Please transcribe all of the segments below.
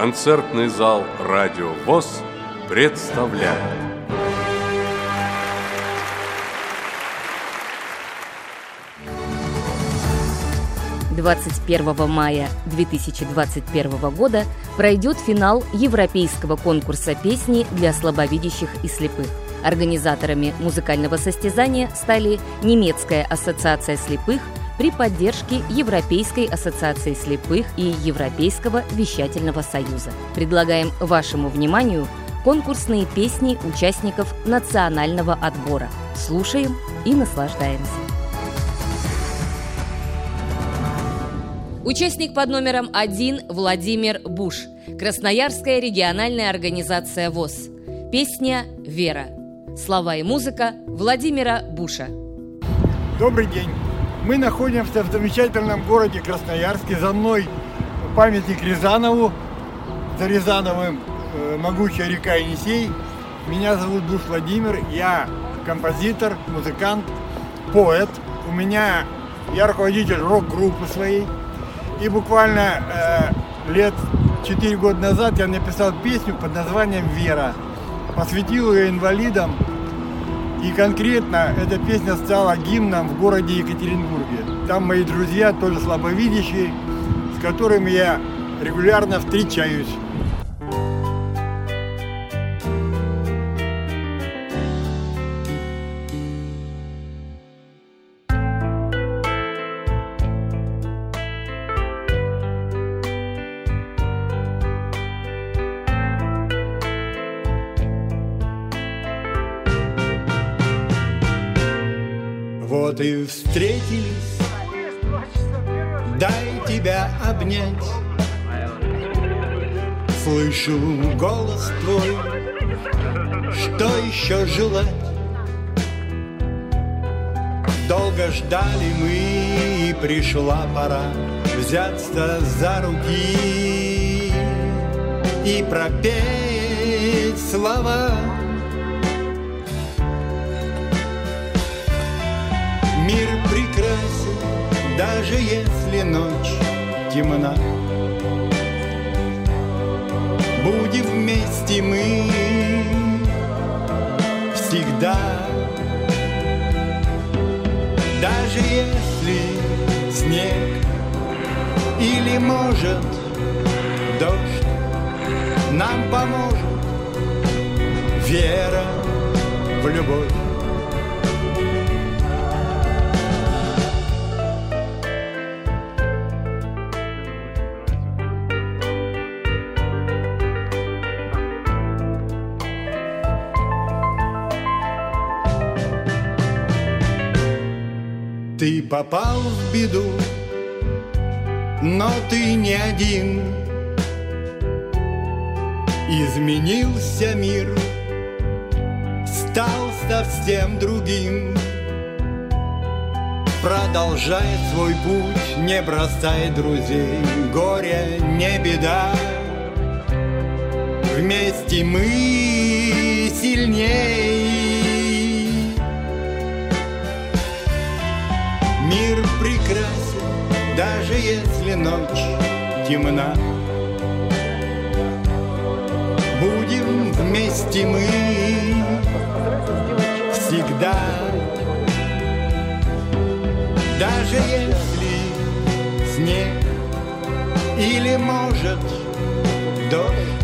Концертный зал «Радио ВОЗ» представляет. Двадцать первого мая 2021 года пройдет финал Европейского конкурса песни для слабовидящих и слепых. Организаторами музыкального состязания стали Немецкая ассоциация слепых при поддержке Европейской ассоциации слепых и Европейского вещательного союза. Предлагаем вашему вниманию конкурсные песни участников национального отбора. Слушаем и наслаждаемся. Участник под номером один Владимир Буш. Красноярская региональная организация ВОЗ. Песня «Вера». Слова и музыка Владимира Буша. Добрый день. Мы находимся в замечательном городе Красноярске. За мной памятник Рязанову. За Рязановым э, могучая река Енисей. Меня зовут Буш Владимир. Я композитор, музыкант, поэт. У меня я руководитель рок-группы своей. И буквально э, лет 4 года назад я написал песню под названием «Вера». Посвятил ее инвалидам и конкретно эта песня стала гимном в городе Екатеринбурге. Там мои друзья, тоже слабовидящие, с которыми я регулярно встречаюсь. Слышу голос твой, что еще желать? Долго ждали мы, и пришла пора взяться за руки и пропеть слова. Мир прекрасен, даже если ночь темна. Будем вместе мы всегда. Даже если снег или, может, дождь нам поможет вера в любовь. Попал в беду, но ты не один. Изменился мир, стал совсем другим. Продолжай свой путь, не бросай друзей, горе не беда. Вместе мы сильней. Даже если ночь темна. Будем вместе мы всегда. Даже если снег или, может, дождь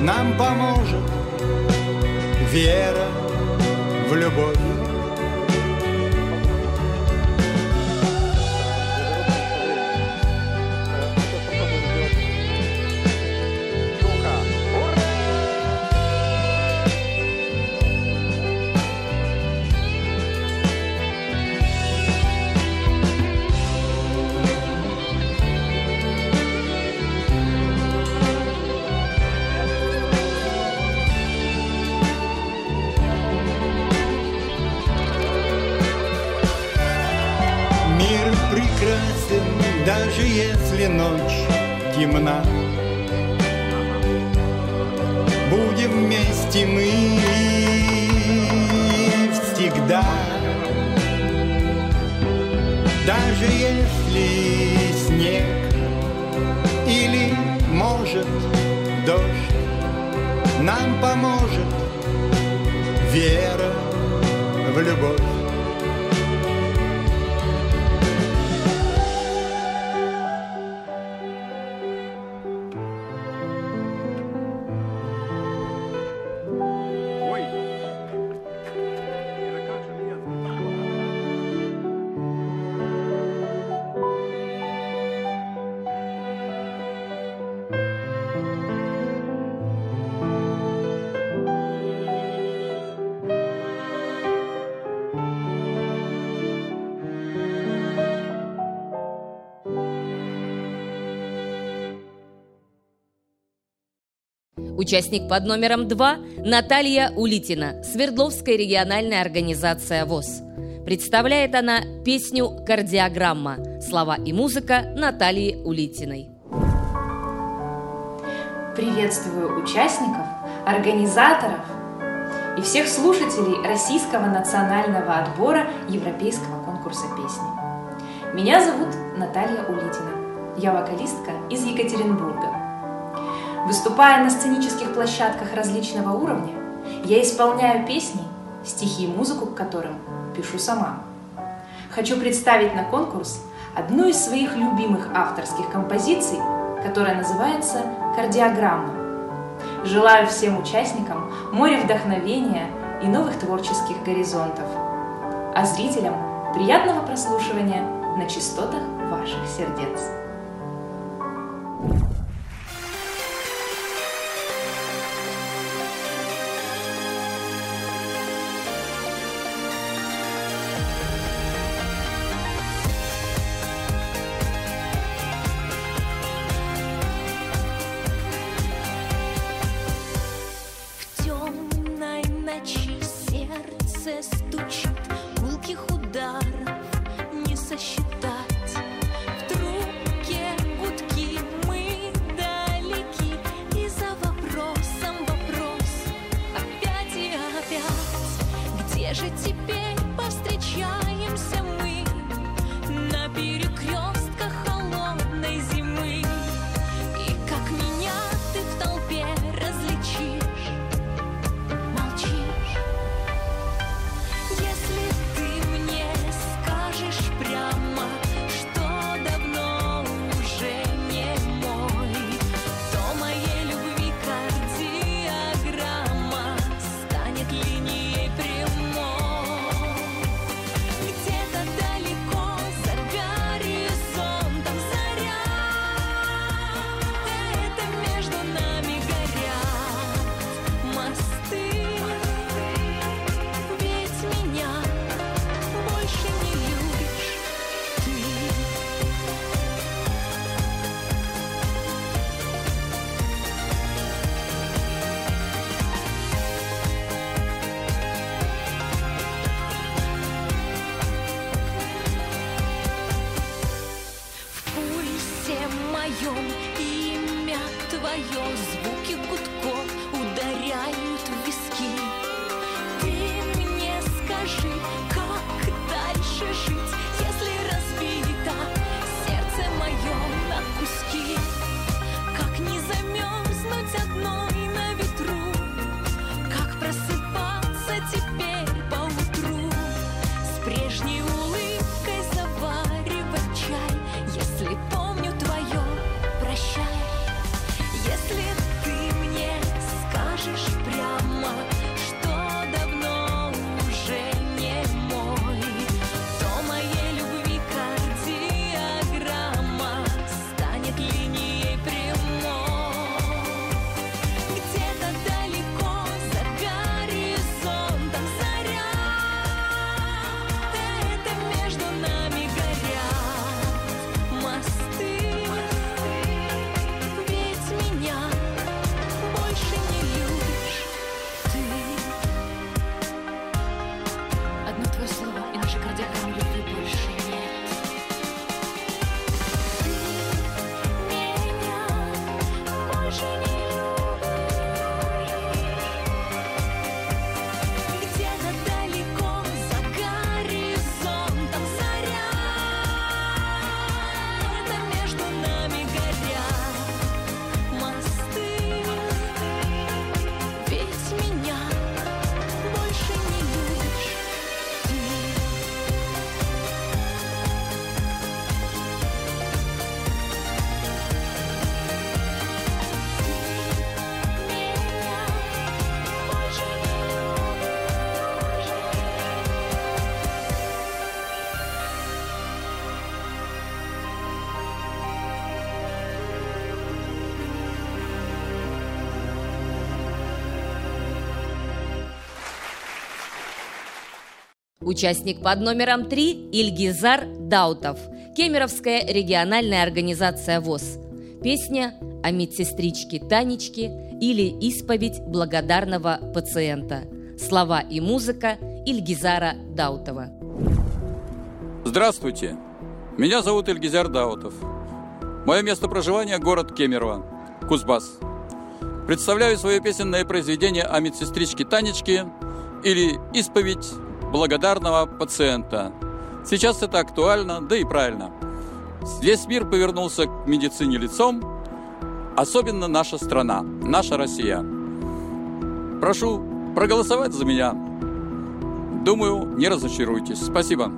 нам поможет вера в любовь. Даже если ночь темна. Будем вместе мы всегда. Даже если снег или, может, дождь нам поможет вера в любовь. Участник под номером 2 – Наталья Улитина, Свердловская региональная организация ВОЗ. Представляет она песню «Кардиограмма». Слова и музыка Натальи Улитиной. Приветствую участников, организаторов и всех слушателей Российского национального отбора Европейского конкурса песни. Меня зовут Наталья Улитина. Я вокалистка из Екатеринбурга. Выступая на сценических площадках различного уровня, я исполняю песни, стихи и музыку к которым пишу сама. Хочу представить на конкурс одну из своих любимых авторских композиций, которая называется «Кардиограмма». Желаю всем участникам море вдохновения и новых творческих горизонтов, а зрителям приятного прослушивания на частотах ваших сердец. Участник под номером 3 Ильгизар Даутов, Кемеровская региональная организация ВОЗ. Песня о медсестричке Танечке или «Исповедь благодарного пациента». Слова и музыка Ильгизара Даутова. Здравствуйте! Меня зовут Ильгизар Даутов. Мое место проживания – город Кемерово, Кузбасс. Представляю свое песенное произведение о медсестричке Танечке или «Исповедь благодарного пациента». Сейчас это актуально, да и правильно. Весь мир повернулся к медицине лицом, особенно наша страна, наша Россия. Прошу проголосовать за меня. Думаю, не разочаруйтесь. Спасибо.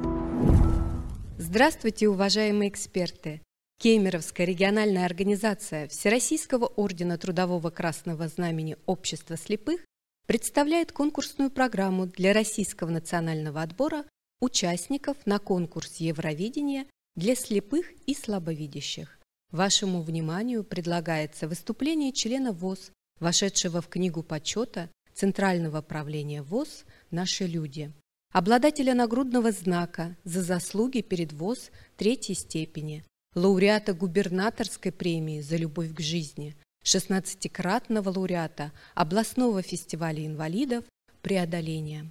Здравствуйте, уважаемые эксперты! Кемеровская региональная организация Всероссийского ордена Трудового Красного Знамени Общества слепых представляет конкурсную программу для российского национального отбора участников на конкурс Евровидения для слепых и слабовидящих. Вашему вниманию предлагается выступление члена ВОЗ, вошедшего в Книгу почета Центрального правления ВОЗ «Наши люди», обладателя нагрудного знака за заслуги перед ВОЗ третьей степени, лауреата губернаторской премии за любовь к жизни, 16-кратного лауреата областного фестиваля инвалидов «Преодоление»,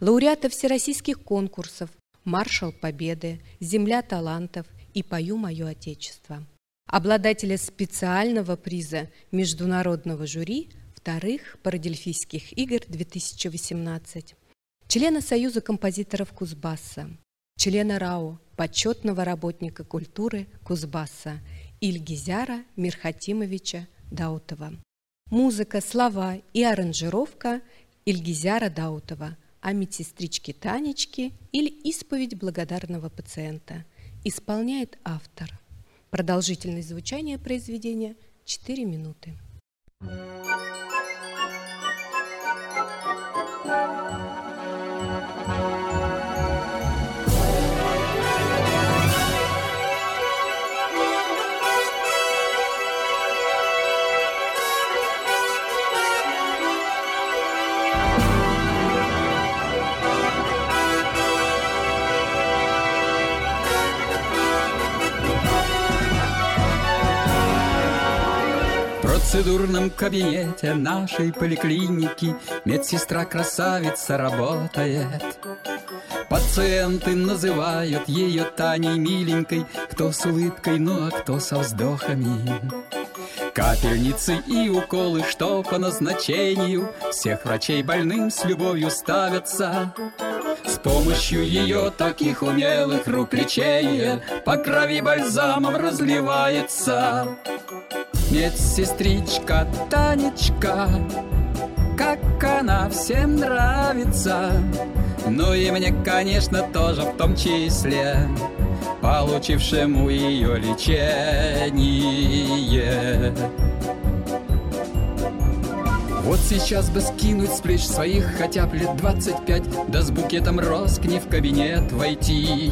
лауреата всероссийских конкурсов «Маршал Победы», «Земля талантов» и «Пою мое Отечество», обладателя специального приза международного жюри вторых Парадельфийских игр 2018, члена Союза композиторов Кузбасса, члена РАО, почетного работника культуры Кузбасса Ильгизяра Мирхатимовича Даутова. Музыка, слова и аранжировка Ильгизяра Даутова о медсестричке Танечке или исповедь благодарного пациента. Исполняет автор. Продолжительность звучания произведения 4 минуты. Процедурном кабинете нашей поликлиники. Медсестра-красавица работает Пациенты называют ее Таней миленькой Кто с улыбкой, ну а кто со вздохами. Капельницы и уколы, что по назначению Всех врачей больным с любовью ставятся. С помощью ее таких умелых рук лечения По крови бальзамом разливается. Медсестричка Танечка, как она всем нравится. Ну и мне, конечно, тоже в том числе, получившему ее лечение. Вот сейчас бы скинуть с плеч своих хотя бы лет двадцать пять, да с букетом роз к ней в кабинет войти.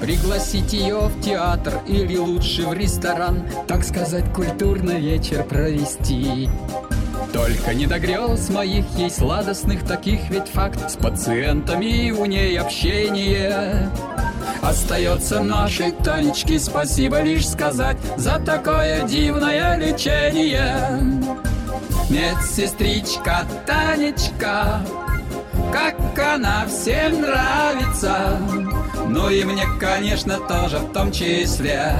Пригласить ее в театр или лучше в ресторан, так сказать, культурный вечер провести. Только не до грез моих ей сладостных таких ведь факт С пациентами у ней общение. Остается нашей Танечке спасибо лишь сказать За такое дивное лечение. Медсестричка Танечка Как она всем нравится ну и мне, конечно, тоже в том числе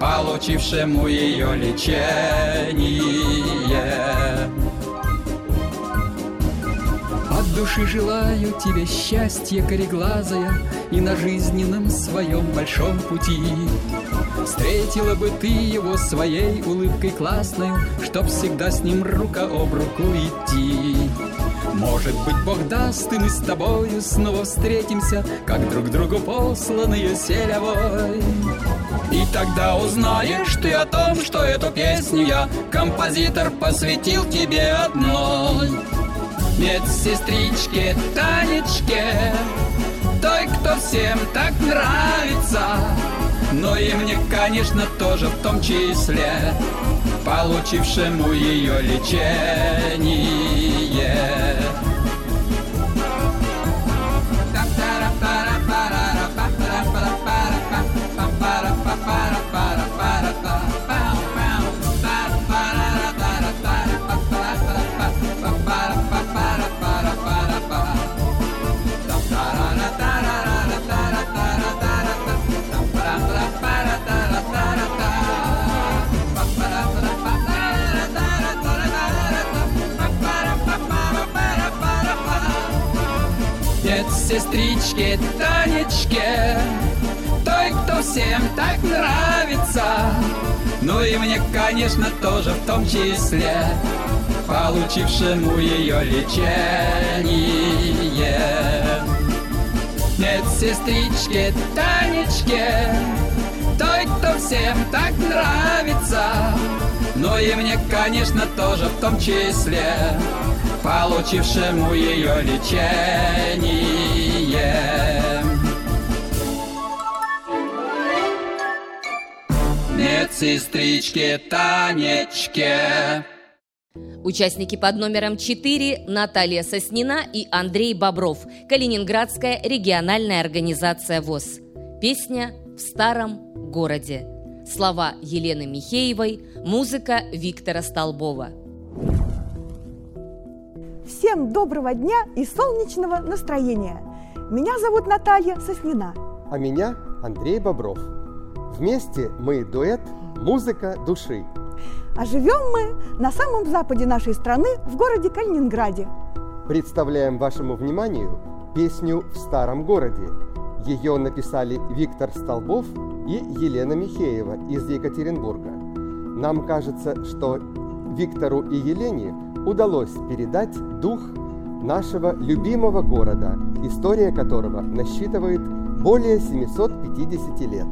Получившему ее лечение. От души желаю тебе счастья кореглазая И на жизненном своем большом пути. Встретила бы ты его своей улыбкой классной Чтоб всегда с ним рука об руку идти может быть, Бог даст, и мы с тобою снова встретимся, Как друг другу посланные селявой. И тогда узнаешь ты о том, что эту песню я, Композитор, посвятил тебе одной. Медсестричке Танечке, Той, кто всем так нравится, Но и мне, конечно, тоже в том числе, Получившему ее лечение. Медсестричке Танечке, той, кто всем так нравится. Ну и мне, конечно, тоже в том числе, получившему ее лечение. Медсестричке Танечке, той, кто всем так нравится. Ну и мне, конечно, тоже в том числе, получившему ее лечение. Медсестричке Танечке. Участники под номером 4 Наталья Соснина и Андрей Бобров, Калининградская региональная организация ВОЗ. Песня «В старом городе». Слова Елены Михеевой, музыка Виктора Столбова. Всем доброго дня и солнечного настроения. Меня зовут Наталья Соснина. А меня Андрей Бобров. Вместе мы дуэт «Музыка души». А живем мы на самом западе нашей страны, в городе Калининграде. Представляем вашему вниманию песню «В старом городе». Ее написали Виктор Столбов и Елена Михеева из Екатеринбурга. Нам кажется, что Виктору и Елене удалось передать дух нашего любимого города, история которого насчитывает более 750 лет.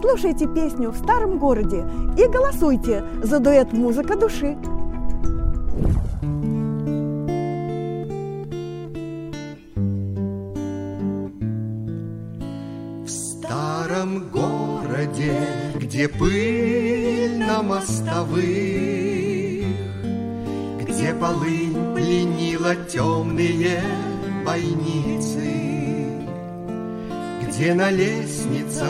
Слушайте песню «В старом городе» и голосуйте за дуэт «Музыка души». В старом городе, где пыль на мостовых, Где полынь пленила темные бойницы, Где на лестницах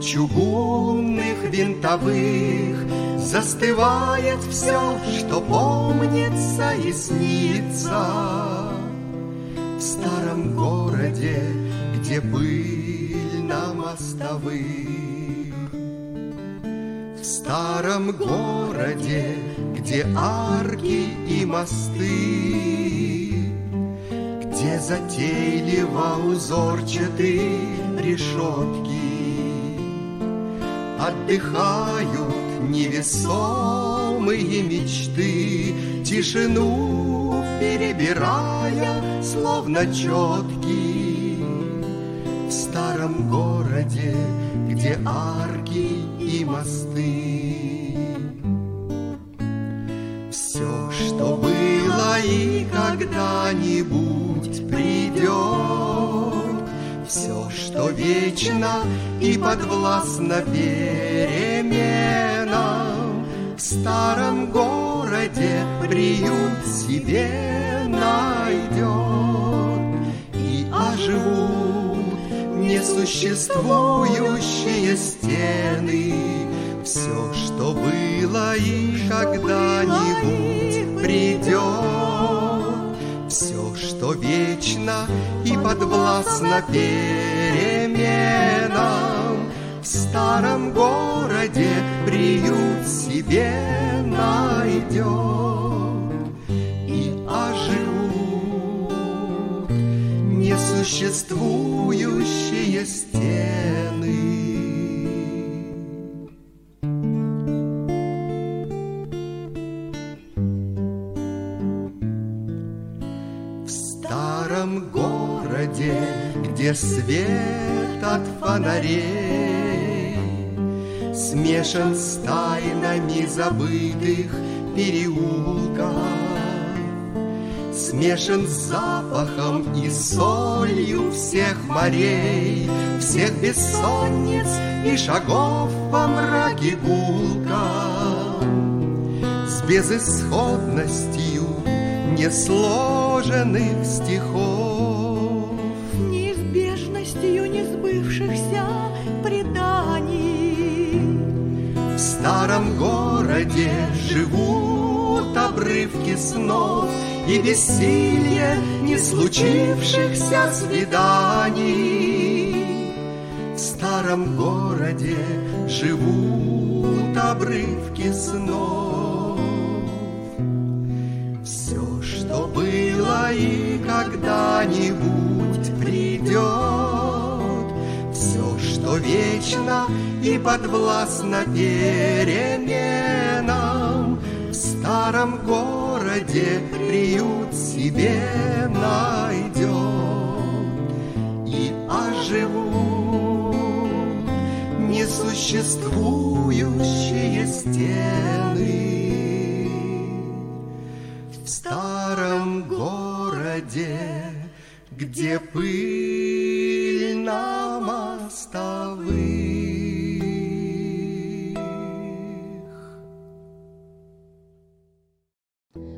чугунных винтовых Застывает все, что помнится и снится. В старом городе, где пыль на мостовых. В старом городе, где арки и мосты Где затейливо узорчатые решетки Отдыхают невесомые мечты, Тишину перебирая, словно четки. В старом городе, где арки и мосты. Все, что было и когда-нибудь придет, все, что вечно и подвластно переменам, В старом городе приют себе найдет И оживут несуществующие стены, Все, что было и когда-нибудь придет. Все, что вечно и подвластно переменам, В старом городе приют себе найдет И оживут несуществующие стены. Где свет от фонарей Смешан с тайнами забытых переулков Смешан с запахом и солью всех морей Всех бессонниц и шагов во мраке гулка С безысходностью несложенных стихов старом городе живут обрывки снов И бессилие не случившихся свиданий. В старом городе живут обрывки снов. Все, что было и когда-нибудь придет, Все, что вечно — и подвластно переменам. В старом городе приют себе найдет и оживут несуществующие стены. В старом городе, где пыль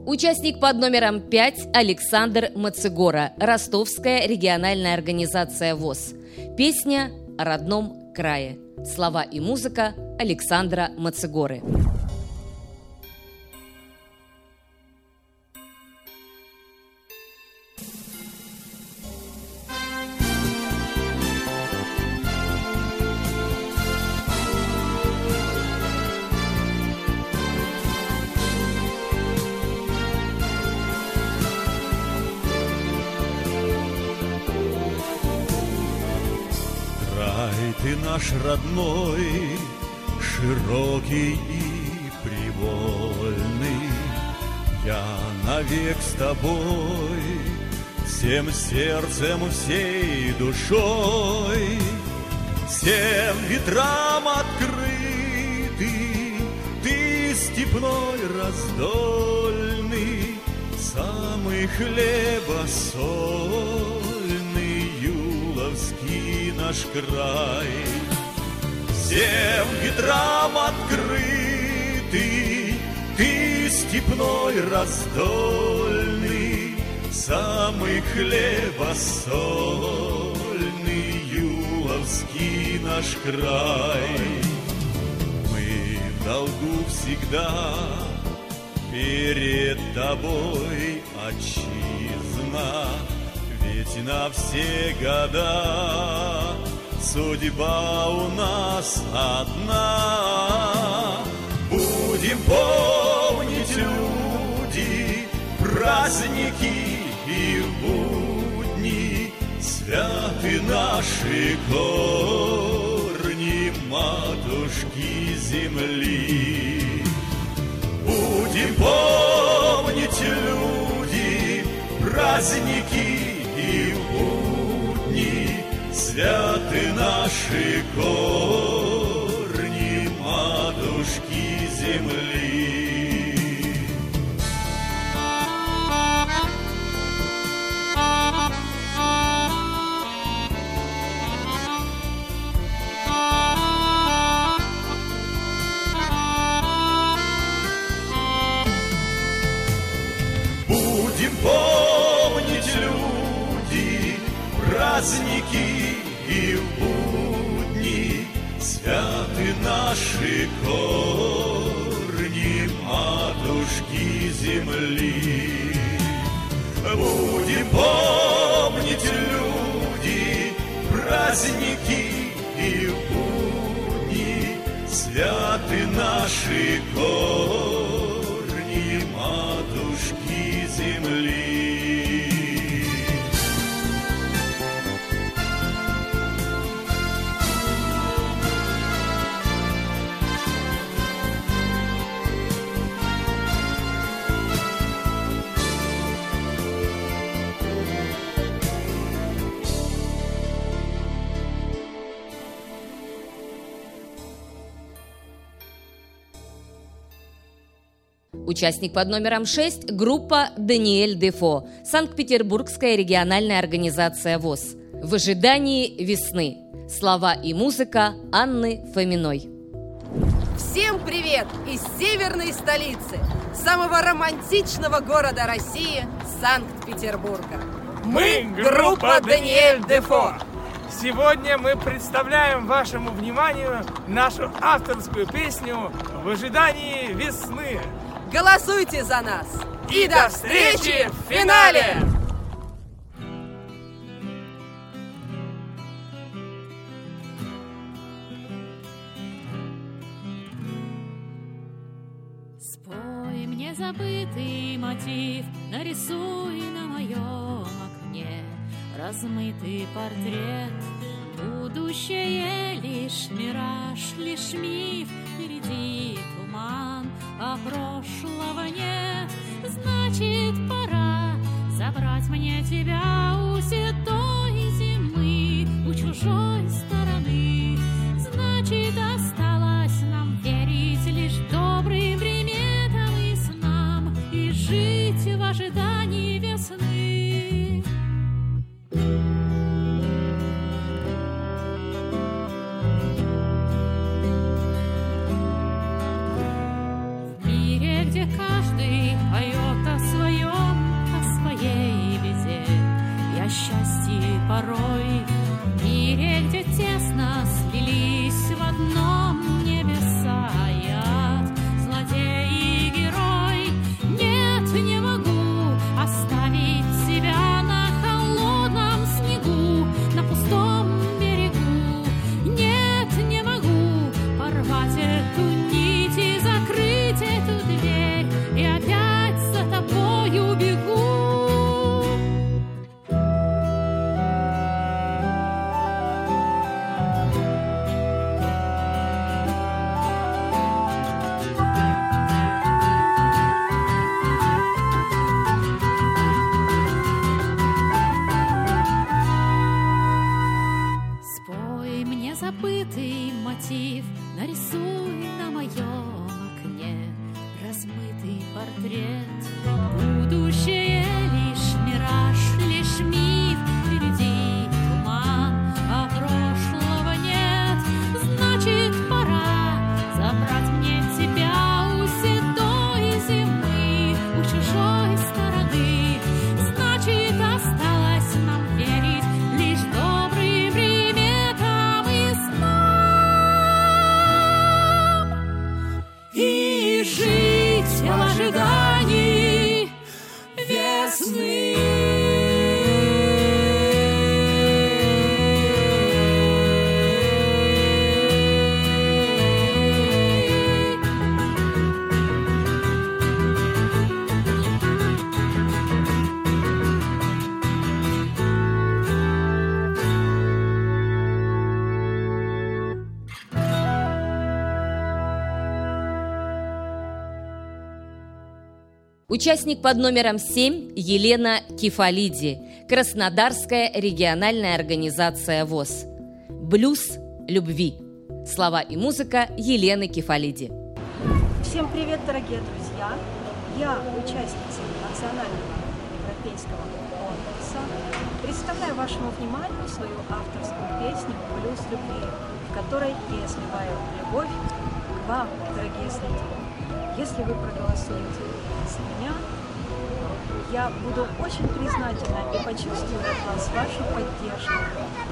Участник под номером 5 Александр Мацегора, Ростовская региональная организация ВОЗ. Песня о родном крае. Слова и музыка Александра Мацегоры. Ты наш родной, широкий и привольный. Я навек с тобой, всем сердцем, всей душой, всем ветрам открытый, ты степной раздольный, самый хлебосольный юловский наш край. Всем ветрам открытый, ты степной раздольный, самый хлебосольный юловский наш край. Мы в долгу всегда перед тобой, отчизна, ведь на все года судьба у нас одна. Будем помнить люди, праздники и будни, святы наши корни, матушки земли. Будем помнить люди, праздники святы наши корни, матушки земли. Наши корни, матушки земли. Будем помнить люди, праздники и будни, святы наши корни, Участник под номером 6 – группа «Даниэль Дефо», Санкт-Петербургская региональная организация ВОЗ. В ожидании весны. Слова и музыка Анны Фоминой. Всем привет из северной столицы, самого романтичного города России – Санкт-Петербурга. Мы группа Даниэль Дефо. Сегодня мы представляем вашему вниманию нашу авторскую песню «В ожидании весны». Голосуйте за нас! И до встречи в финале! Спой мне забытый мотив, нарисуй на моем окне размытый портрет Будущее лишь мираж, лишь миф, впереди туман, а прошлого нет. Значит, пора забрать мне тебя у седой зимы, у чужой стороны. Значит, осталось нам верить лишь добрым приметам и снам и жить в ожидании весны. Каждый поет о своем, о своей беде о счастье порой. Участник под номером 7 Елена Кефалиди, Краснодарская региональная организация ВОЗ. Блюз любви. Слова и музыка Елены Кефалиди. Всем привет, дорогие друзья! Я, участница национального европейского конкурса, представляю вашему вниманию свою авторскую песню «Блюз любви», в которой я изливаю любовь к вам, дорогие зрители. Если вы проголосуете за меня, я буду очень признательна и почувствую от вас вашу поддержку.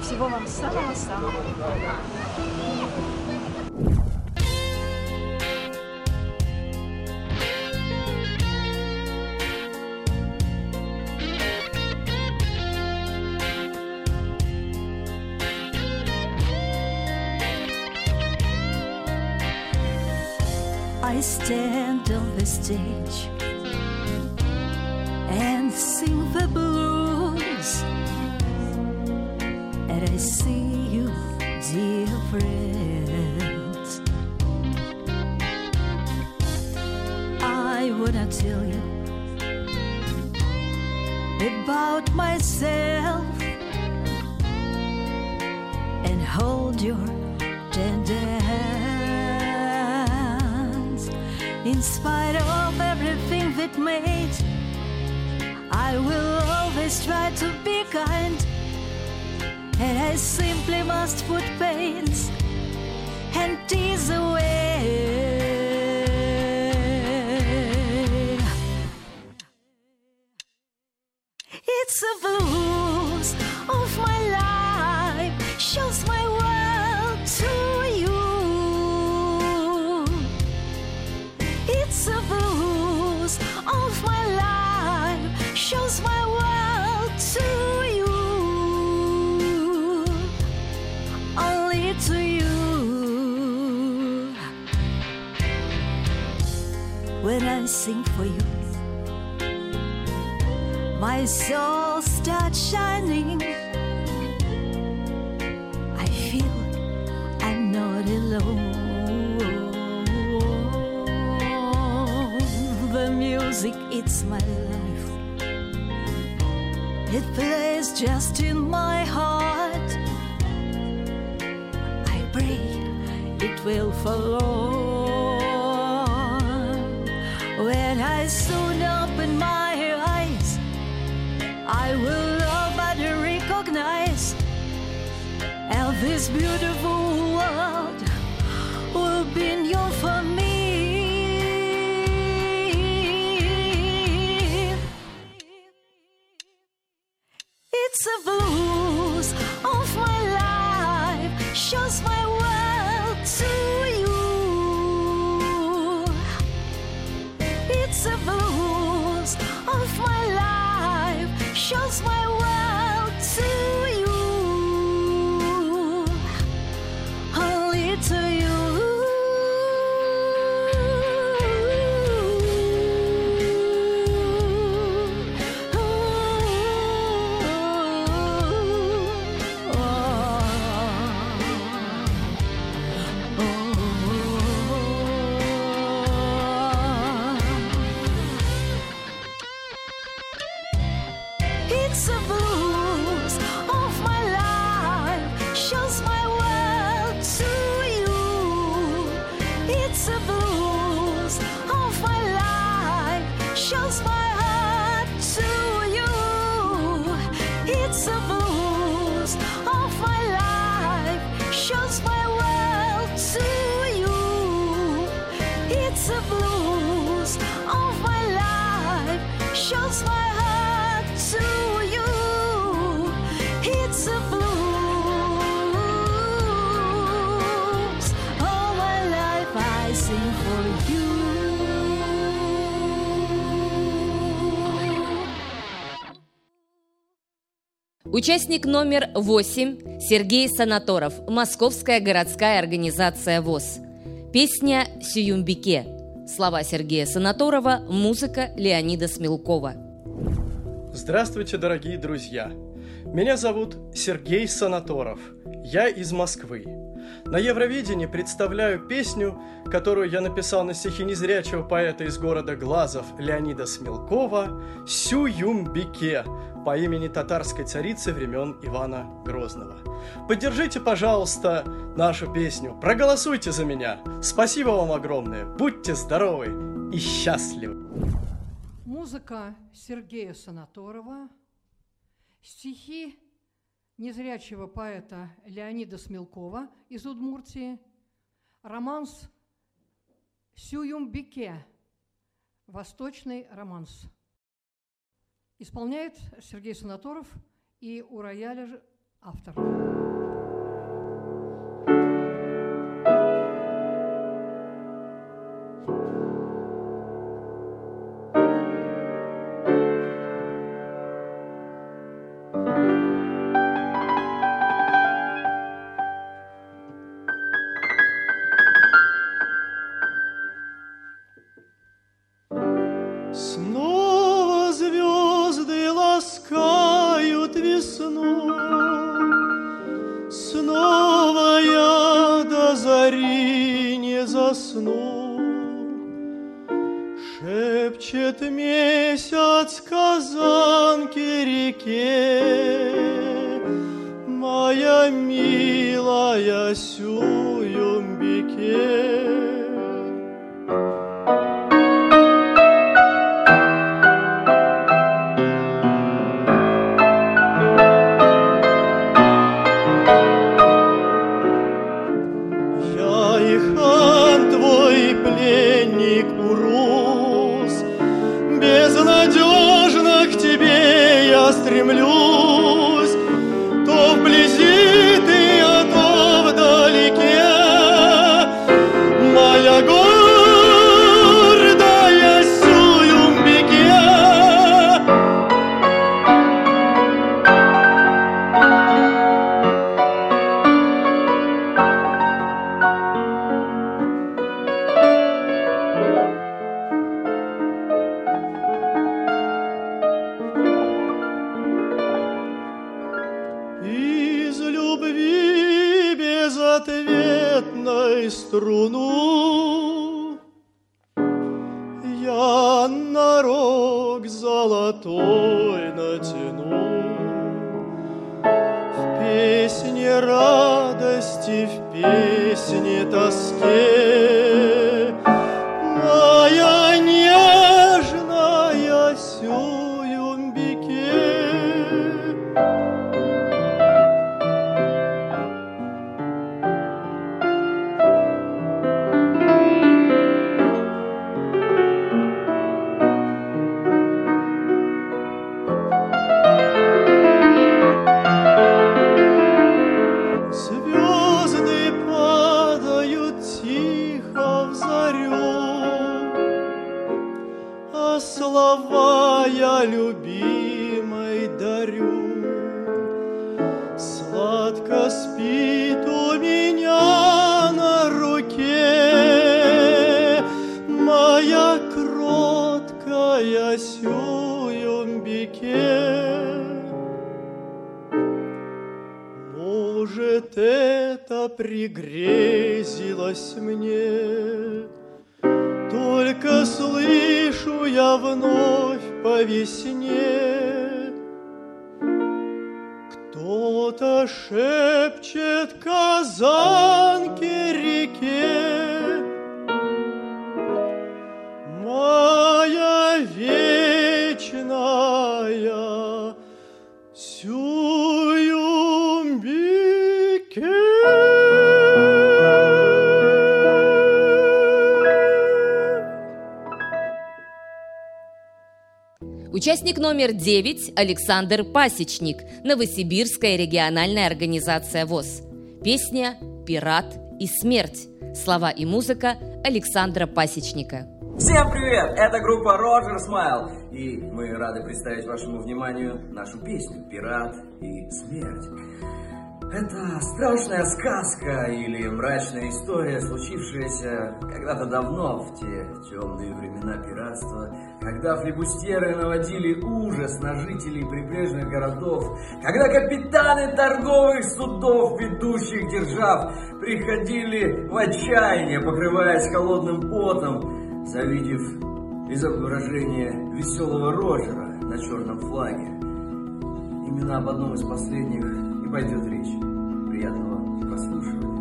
Всего вам самого-самого доброго. It's my life. It plays just in my heart. I pray it will follow. When I soon open my eyes, I will nobody recognize. And this beautiful smile. Участник номер 8 Сергей Санаторов, Московская городская организация ВОЗ. Песня «Сююмбике». Слова Сергея Санаторова, музыка Леонида Смелкова. Здравствуйте, дорогие друзья! Меня зовут Сергей Санаторов. Я из Москвы. На Евровидении представляю песню, которую я написал на стихи незрячего поэта из города Глазов Леонида Смелкова «Сю-Юм-Бике» по имени татарской царицы времен Ивана Грозного. Поддержите, пожалуйста, нашу песню, проголосуйте за меня. Спасибо вам огромное, будьте здоровы и счастливы. Музыка Сергея Санаторова, стихи незрячего поэта Леонида Смелкова из Удмуртии, романс «Сююмбике» – восточный романс. Исполняет Сергей Санаторов и у рояля автор. Шепчет месяц казанки реке, Моя милая Сююмбике. Участник номер 9 Александр Пасечник, Новосибирская региональная организация ВОЗ. Песня «Пират и смерть». Слова и музыка Александра Пасечника. Всем привет! Это группа Роджер Смайл. И мы рады представить вашему вниманию нашу песню «Пират и смерть». Это страшная сказка или мрачная история, случившаяся когда-то давно, в те темные времена пиратства, когда флебустеры наводили ужас на жителей прибрежных городов, когда капитаны торговых судов, ведущих держав, приходили в отчаяние, покрываясь холодным потом, завидев изображение веселого Роджера на черном флаге. Именно об одном из последних и пойдет речь. Приятного прослушивания.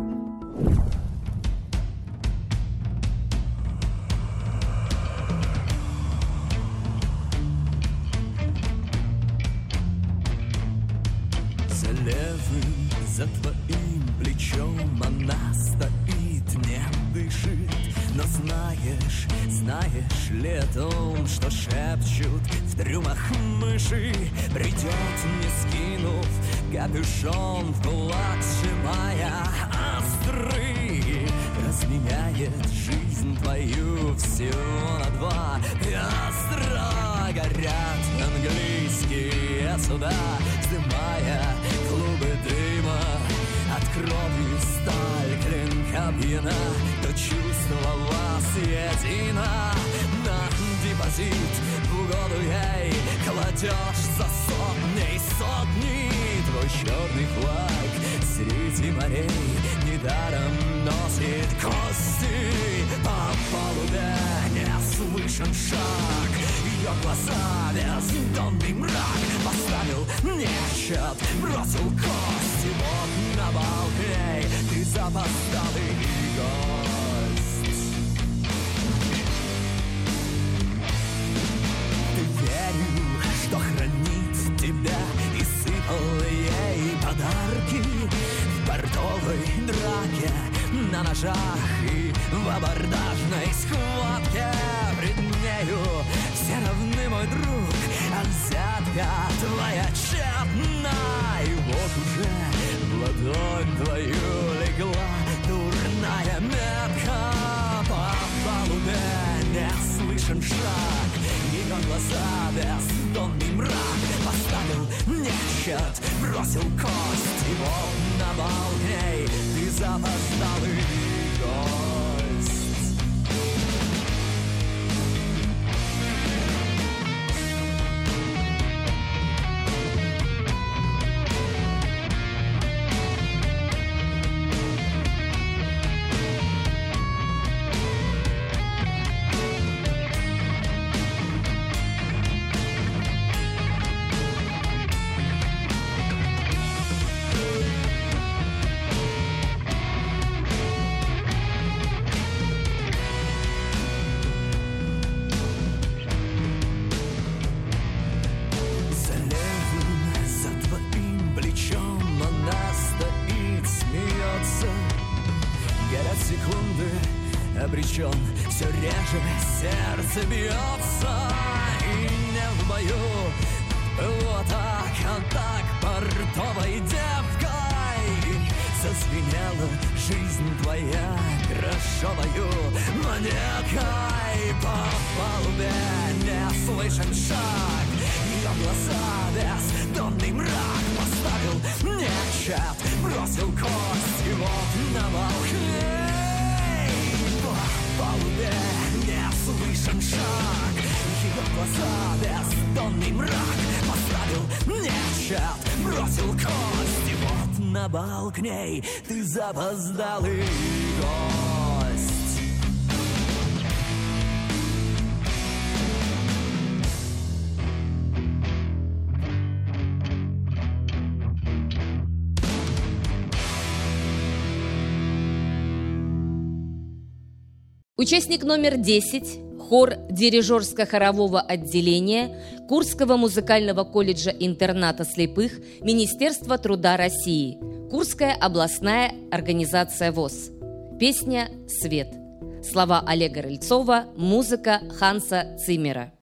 За левым, за твоим плечом она стоит, не дышит Но знаешь, знаешь ли о том, что шепчут в трюмах мыши Придет, не скинув капюшон в кулак сжимая остры Разменяет жизнь твою всего на два. Остро горят английские суда Вздымая клубы дыма. От крови сталь клинка пьяна То чувство вас едино На депозит в угоду ей Кладешь за сотни сотни черный флаг среди морей Недаром носит кости. По палубе не слышен шаг Ее глаза бездонный мрак. Поставил нечет, бросил кости Вот на балке ты запоздалый гость. Ты верю, что хранит бордовой драке на ножах И в абордажной схватке. Пред нею все равны, мой друг взятка твоя тщетна. И вот уже в ладонь твою легла Дурная метка. По палубе Не слышен шаг Ее глаза бездонный мрак Поставил нечет, бросил кость. И вот на ней ты запоздалый гость запоздалый гость. Участник номер 10 хор дирижерско-хорового отделения Курского музыкального колледжа интерната слепых Министерства труда России – Курская областная организация ВОЗ. Песня «Свет». Слова Олега Рыльцова, музыка Ханса Цимера.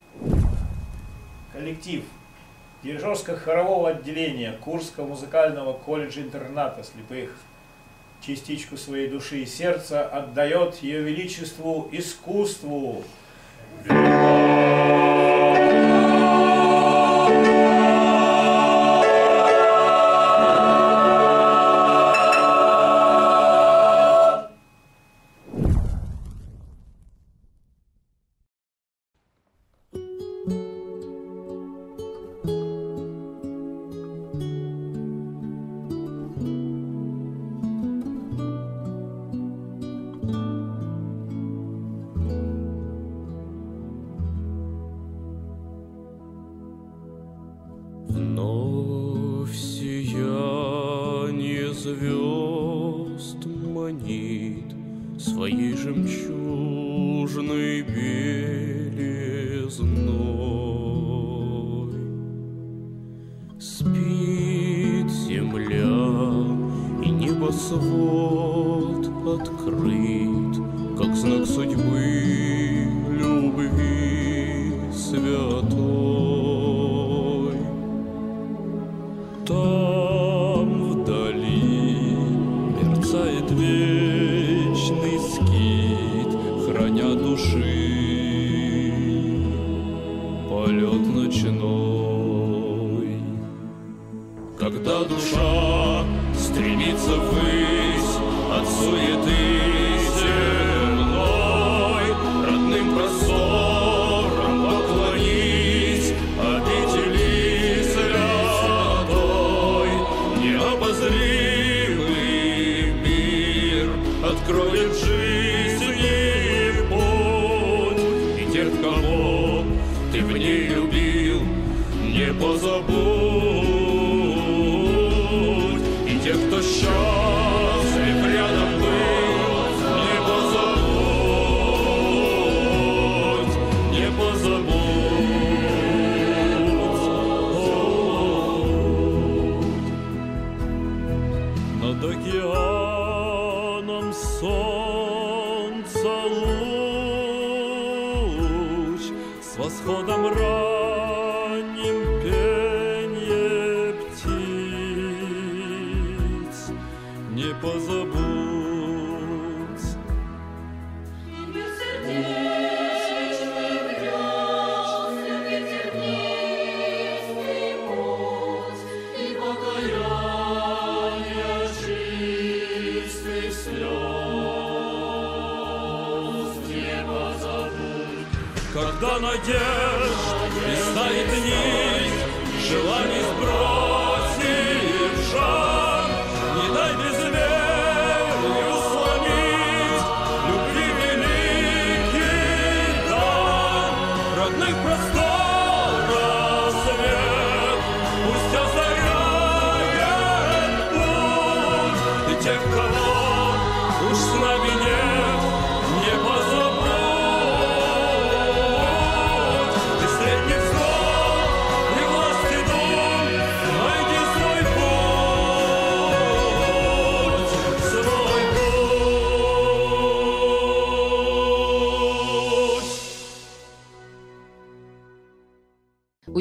Коллектив Дирижерско-хорового отделения Курского музыкального колледжа-интерната слепых частичку своей души и сердца отдает Ее Величеству искусству. Вера!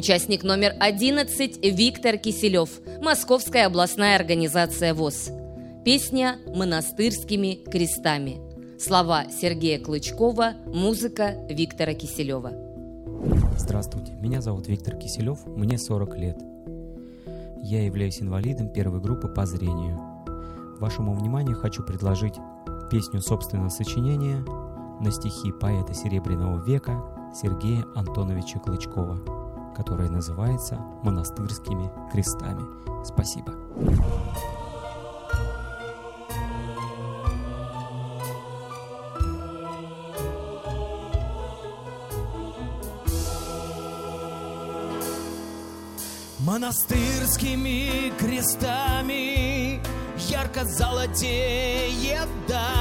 Участник номер 11 Виктор Киселев, Московская областная организация ВОЗ. Песня «Монастырскими крестами». Слова Сергея Клычкова, музыка Виктора Киселева. Здравствуйте, меня зовут Виктор Киселев, мне 40 лет. Я являюсь инвалидом первой группы по зрению. Вашему вниманию хочу предложить песню собственного сочинения на стихи поэта Серебряного века Сергея Антоновича Клычкова, которая называется «Монастырскими крестами». Спасибо. Монастырскими крестами ярко золотеет дай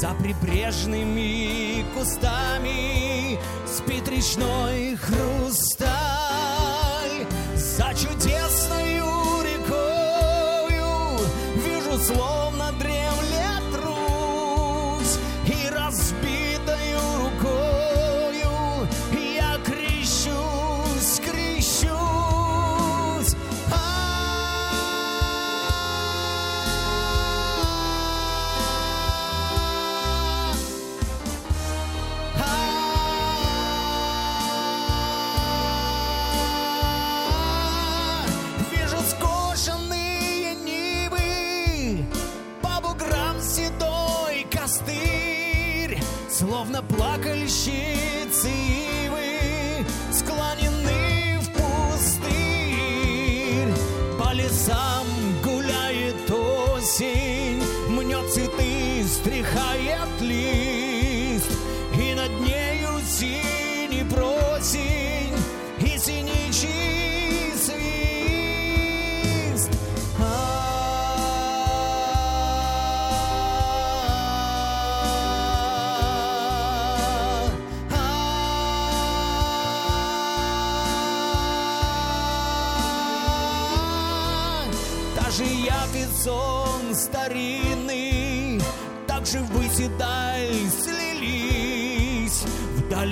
За прибрежными кустами спит речной хрусталь. За чудесною рекою вижу словно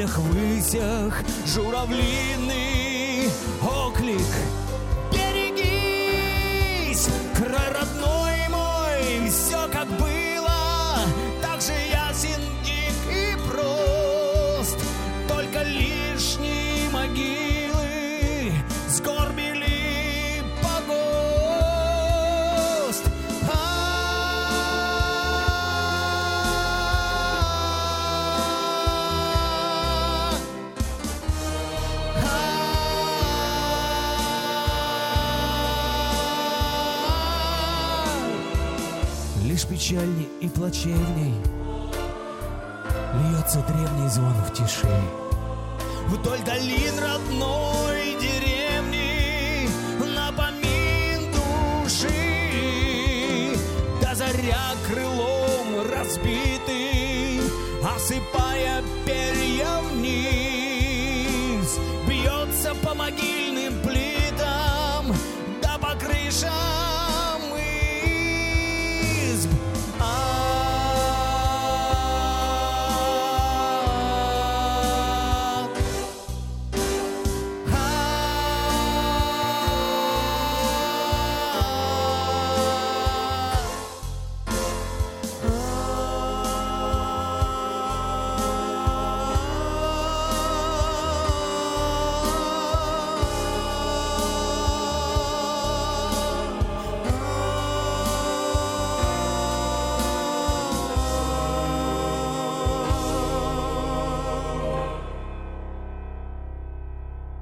В далях высях и плачевней. Льется древний звон в тиши. Вдоль долин родной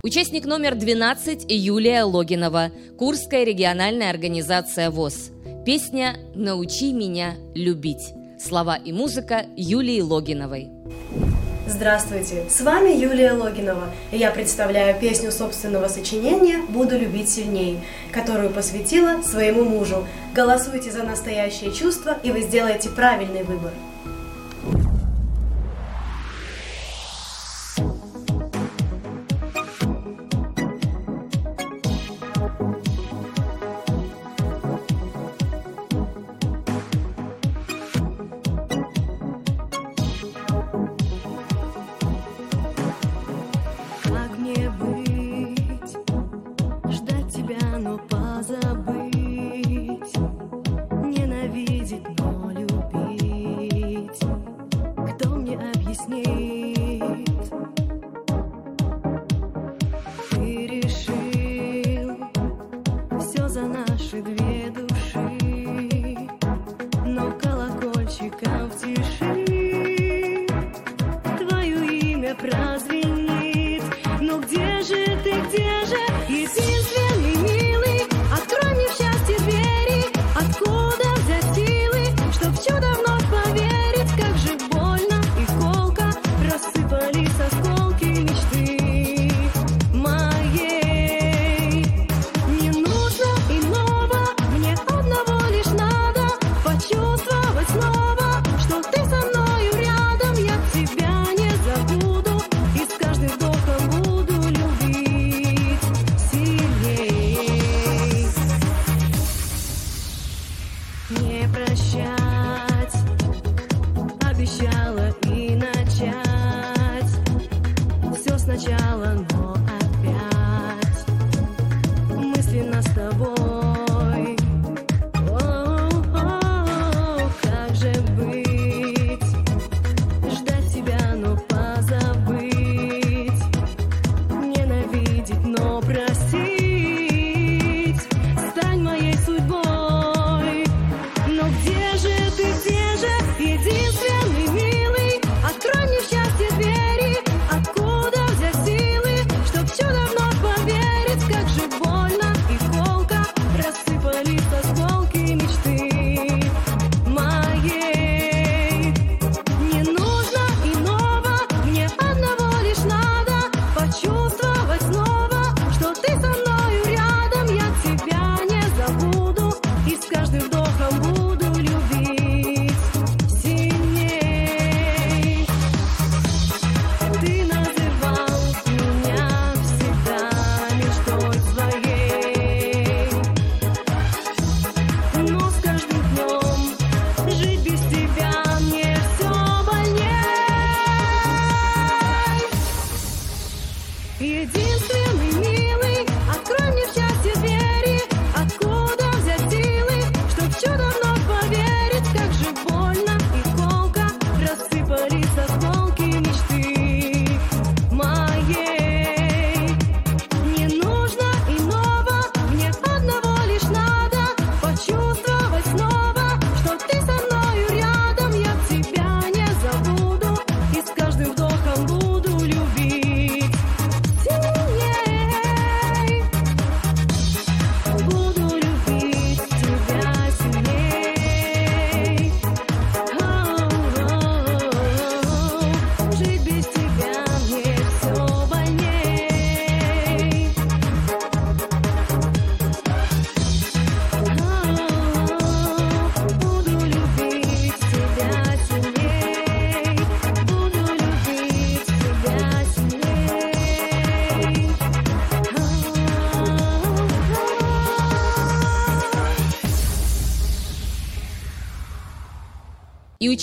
Участник номер 12 Юлия Логинова, Курская региональная организация ВОЗ. Песня «Научи меня любить». Слова и музыка Юлии Логиновой. Здравствуйте, с вами Юлия Логинова, и я представляю песню собственного сочинения «Буду любить сильней», которую посвятила своему мужу. Голосуйте за настоящее чувство, и вы сделаете правильный выбор.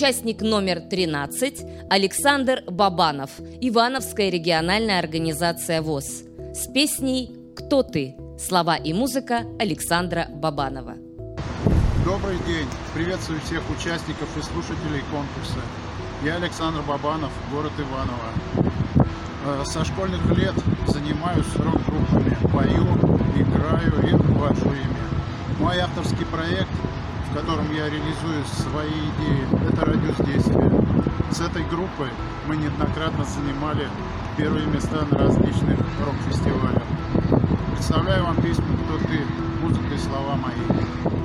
участник номер 13 Александр Бабанов, Ивановская региональная организация ВОЗ. С песней «Кто ты?» Слова и музыка Александра Бабанова. Добрый день! Приветствую всех участников и слушателей конкурса. Я Александр Бабанов, город Иваново. Э, со школьных лет занимаюсь рок-группами, пою, играю и ввожу ими. Мой авторский проект в котором я реализую свои идеи, это радиус действия. С этой группой мы неоднократно занимали первые места на различных рок-фестивалях. Представляю вам песню «Кто ты?» музыка и слова мои.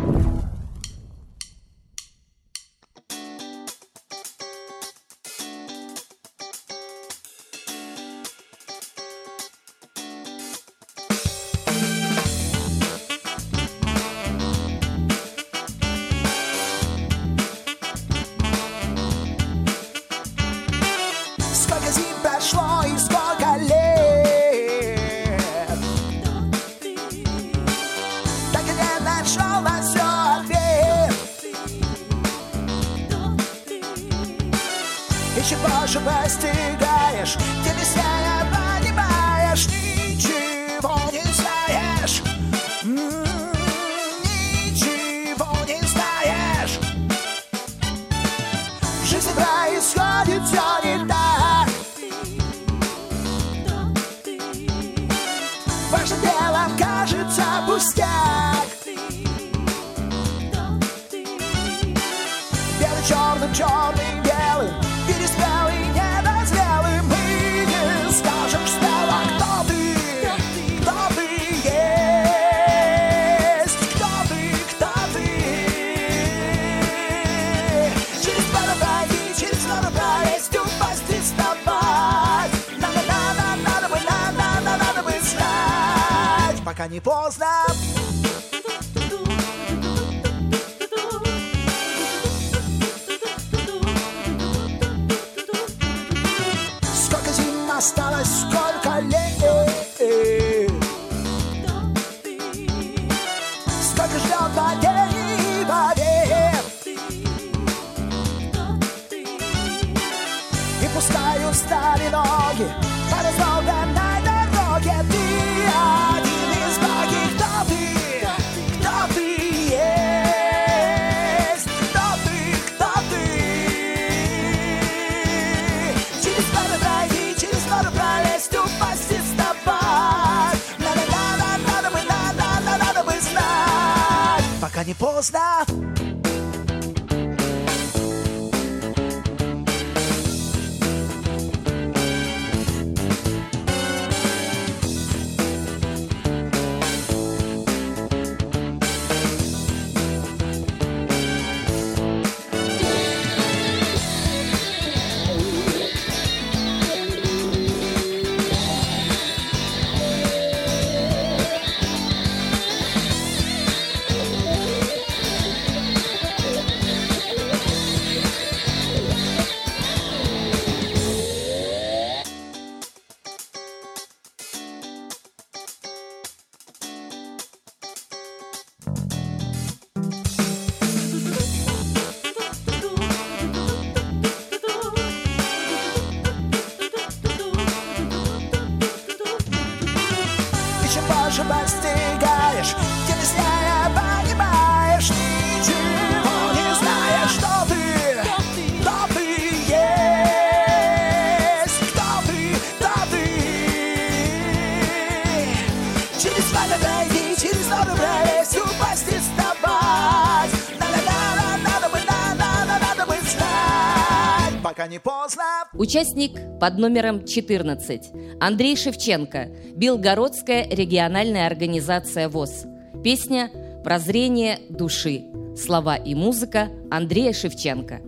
Участник под номером 14. Андрей Шевченко. Белгородская региональная организация ВОЗ. Песня «Прозрение души». Слова и музыка Андрея Шевченко.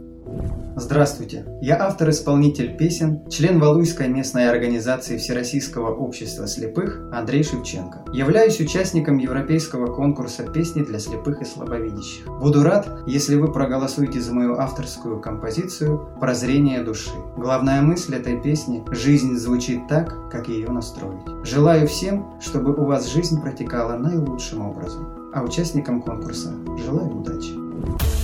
Здравствуйте, я автор-исполнитель песен, член Валуйской местной организации Всероссийского общества слепых Андрей Шевченко. Являюсь участником европейского конкурса песни для слепых и слабовидящих. Буду рад, если вы проголосуете за мою авторскую композицию «Прозрение души». Главная мысль этой песни – жизнь звучит так, как ее настроить. Желаю всем, чтобы у вас жизнь протекала наилучшим образом. А участникам конкурса желаю удачи.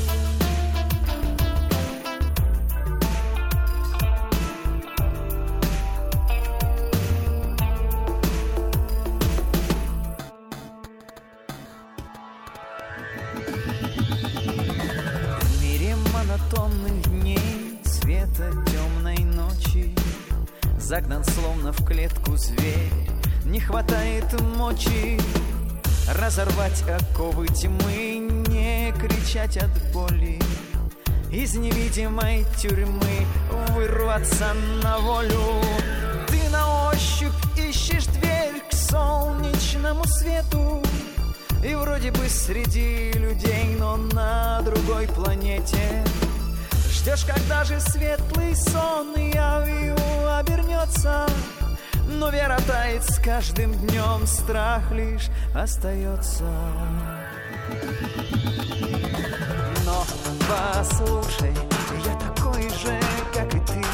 Загнан словно в клетку зверь. Не хватает мочи Разорвать оковы тьмы Не кричать от боли. Из невидимой тюрьмы Вырваться на волю. Ты на ощупь ищешь дверь К солнечному свету. И вроде бы среди людей, но на другой планете Ждешь, когда же светлый сон явью обернется. Но вера тает с каждым днем, страх лишь остается. Но послушай, я такой же, как и ты.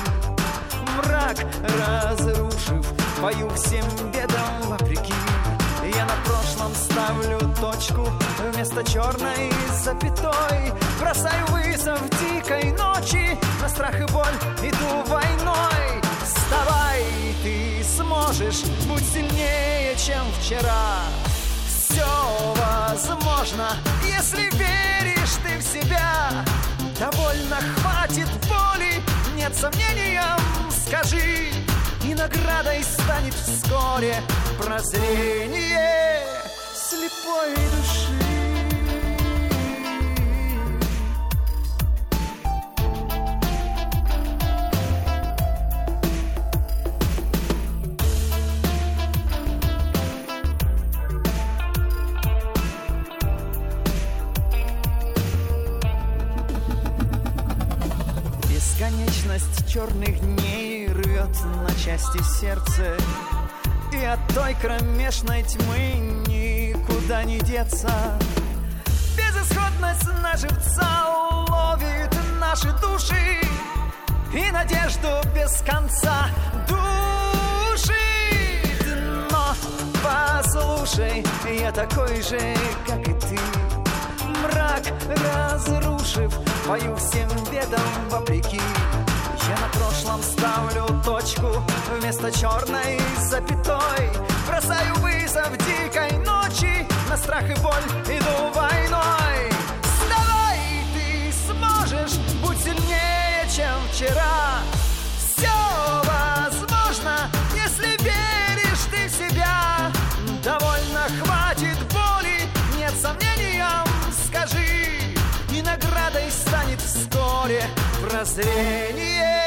Мрак разрушив, пою всем бедам вопреки я на прошлом ставлю точку Вместо черной запятой. Бросаю вызов дикой ночи На страх и боль иду войной. Вставай, ты сможешь Будь сильнее, чем вчера. Все возможно Если веришь ты в себя. Довольно хватит боли Нет сомнениям, скажи И наградой станет вскоре прозрение слепой души. Бесконечность черных дней рвет на части сердце И от той кромешной тьмы никуда не деться. Безысходность на живца ловит наши души И надежду без конца душит. Но послушай, я такой же, как и ты. Мрак разрушив, пою всем бедам вопреки Я на прошлом ставлю точку вместо черной запятой. Бросаю вызов дикой ночи, на страх и боль иду войной. Вставай, ты сможешь, будь сильнее, чем вчера. Все возможно, если веришь ты в себя. Довольно хватит боли, нет сомнениям, скажи. И наградой станет вскоре прозрение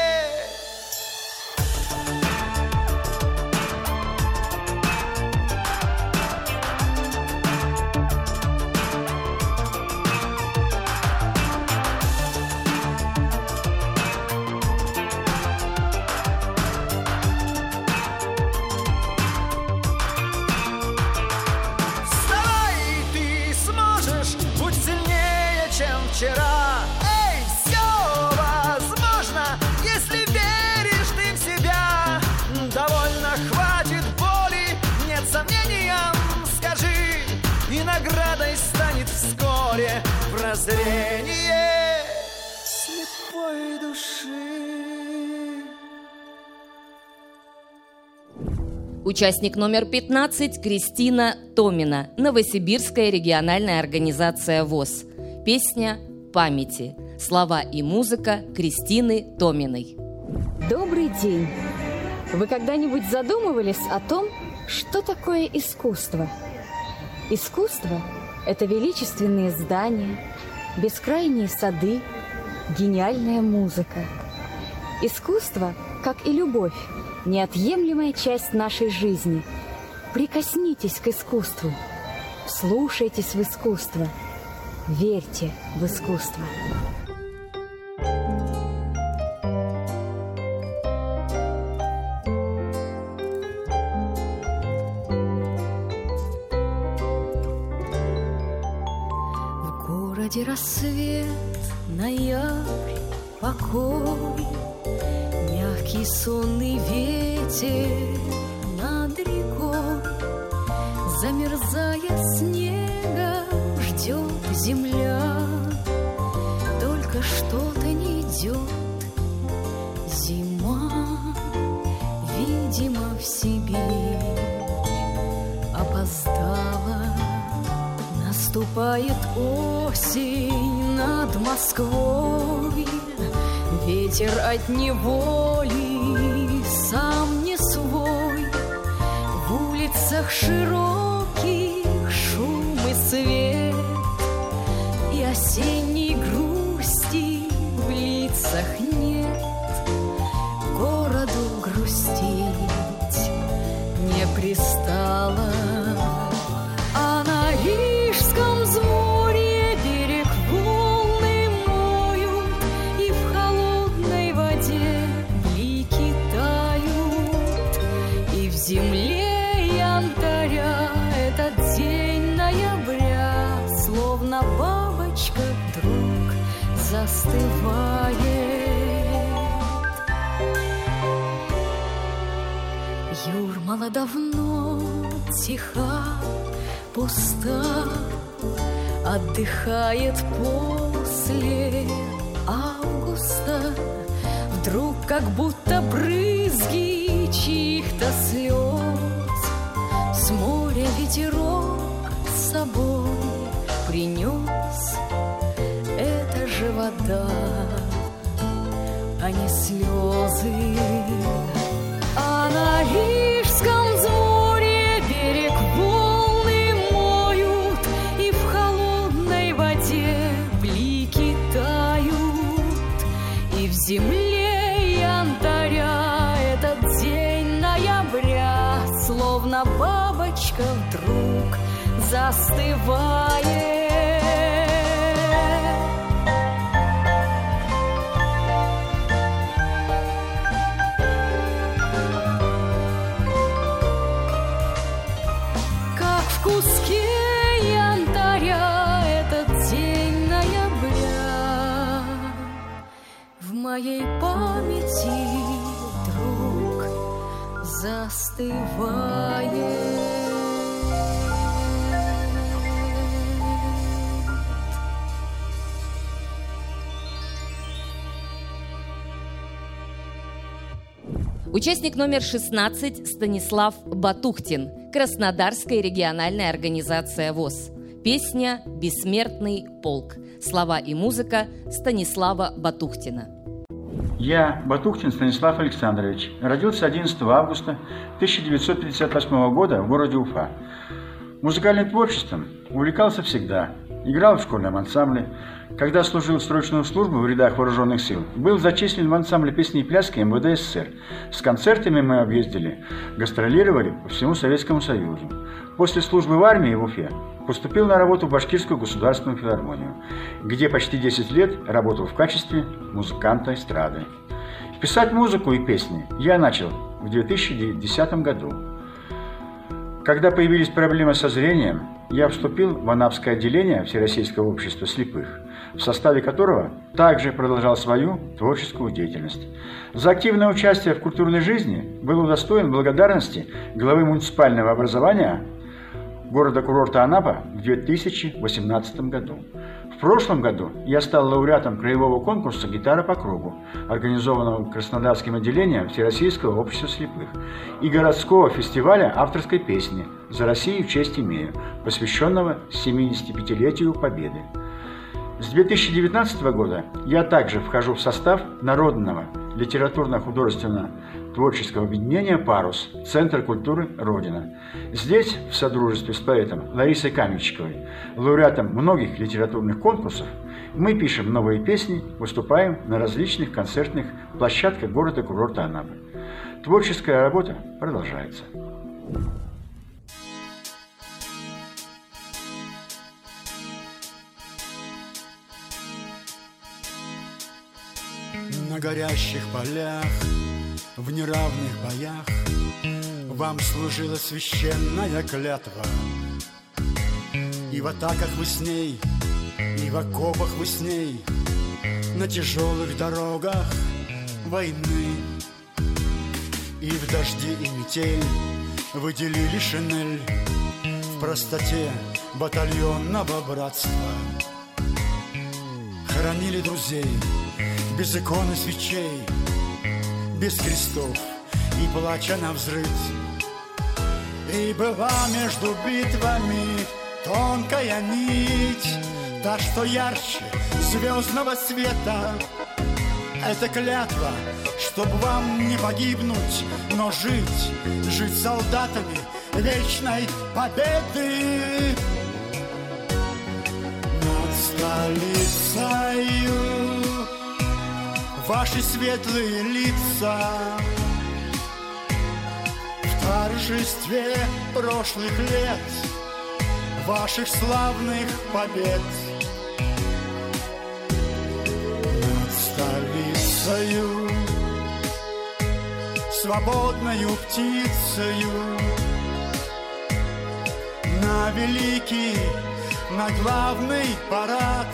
прозрение слепой души. Участник номер 15 Кристина Томина, Новосибирская региональная организация ВОЗ. Песня «Памяти». Слова и музыка Кристины Томиной. Добрый день! Вы когда-нибудь задумывались о том, что такое искусство? Искусство – это величественные здания, бескрайние сады, гениальная музыка. Искусство, как и любовь, неотъемлемая часть нашей жизни. Прикоснитесь к искусству, слушайтесь в искусство, верьте в искусство. Городе рассвет, ноябрь, покой, Мягкий сонный ветер над рекой, Замерзая снега, ждет земля, Только что-то не идет. Зима, Видимо, в Сибирь. Опоздала. Наступает осень над Москвой, Ветер от неволи сам не свой. В улицах широких шум и свет, Юрмала давно тиха, пуста, Отдыхает после августа. Вдруг как будто брызги чьих-то слез С моря ветерок с собой принес. Это же вода, а не слезы. Моей памяти вдруг застывает. Участник номер 16 Станислав Батухтин, Краснодарская региональная организация ВОЗ. Песня «Бессмертный полк». Слова и музыка Станислава Батухтина. Я, Батухтин Станислав Александрович, родился 11 августа 1958 года в городе Уфа. Музыкальным творчеством увлекался всегда. Играл в школьном ансамбле. Когда служил срочную службу в рядах вооруженных сил, был зачислен в ансамбль песни и пляски МВД СССР. С концертами мы объездили, гастролировали по всему Советскому Союзу. После службы в армии в Уфе поступил на работу в Башкирскую государственную филармонию, где почти 10 лет работал в качестве музыканта эстрады. Писать музыку и песни я начал в 2010 году. Когда появились проблемы со зрением, я вступил в Анапское отделение Всероссийского общества слепых, в составе которого также продолжал свою творческую деятельность. За активное участие в культурной жизни был удостоен благодарности главы муниципального образования города-курорта Анапа в 2018 году. В прошлом году я стал лауреатом краевого конкурса «Гитара по кругу», организованного Краснодарским отделением Всероссийского общества слепых, и городского фестиваля авторской песни «За Россию честь имею», посвященного 75-летию Победы. С 2019 года я также вхожу в состав Народного литературно-художественного творческого объединения «Парус» Центр культуры «Родина». Здесь, в содружестве с поэтом Ларисой Каменщиковой, лауреатом многих литературных конкурсов, мы пишем новые песни, выступаем на различных концертных площадках города-курорта Анапы. Творческая работа продолжается. На горящих полях, в неравных боях. Вам служила священная клятва. И в атаках вы с ней, и в окопах вы с ней. На тяжелых дорогах войны. И в дожди и метель вы делили шинель. В простоте батальонного братства. Хоронили друзей без икон и свечей, без крестов и плача на взрыв. И была между битвами тонкая нить, та, что ярче звездного света. Это клятва, чтоб вам не погибнуть, но жить, жить солдатами вечной победы. Над столицею ваши светлые лица. В торжестве прошлых лет Ваших славных побед. Над столицею Свободною птицею. На великий, на главный парад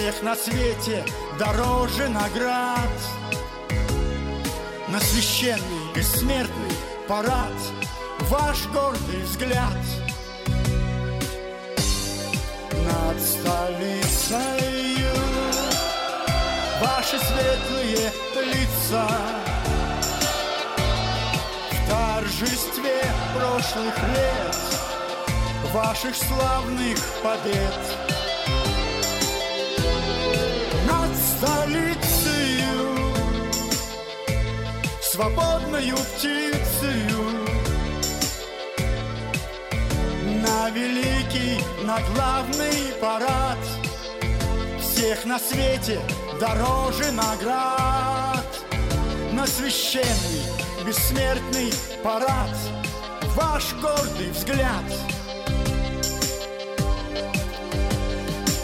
Всех на свете дороже наград. На священный бессмертный парад Ваш гордый взгляд. Над столицею Ваши светлые лица. В торжестве прошлых лет Ваших славных побед Свободною птицею На великий, на главный парад Всех на свете дороже наград На священный, бессмертный парад ваш гордый взгляд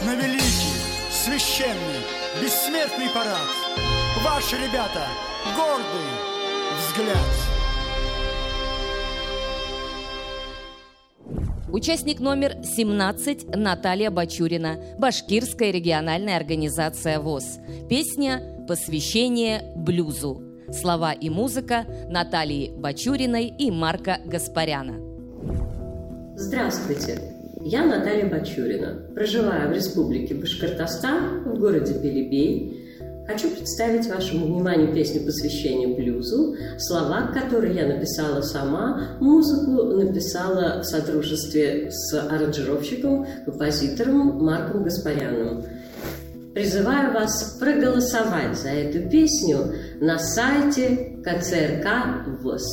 на великий, священный, бессмертный парад. Ваши ребята, гордый взгляд. Участник номер 17 Наталья Бачурина, Башкирская региональная организация ВОЗ. Песня «Посвящение блюзу». Слова и музыка Натальи Бачуриной и Марка Гаспаряна. Здравствуйте, я Наталья Бачурина. Проживаю в Республике Башкортостан, в городе Белебей. Хочу представить вашему вниманию песню посвящения блюзу, слова, которые я написала сама, музыку написала в сотрудничестве с аранжировщиком, композитором Марком Гаспаряном. Призываю вас проголосовать за эту песню на сайте КЦРК ВОЗ.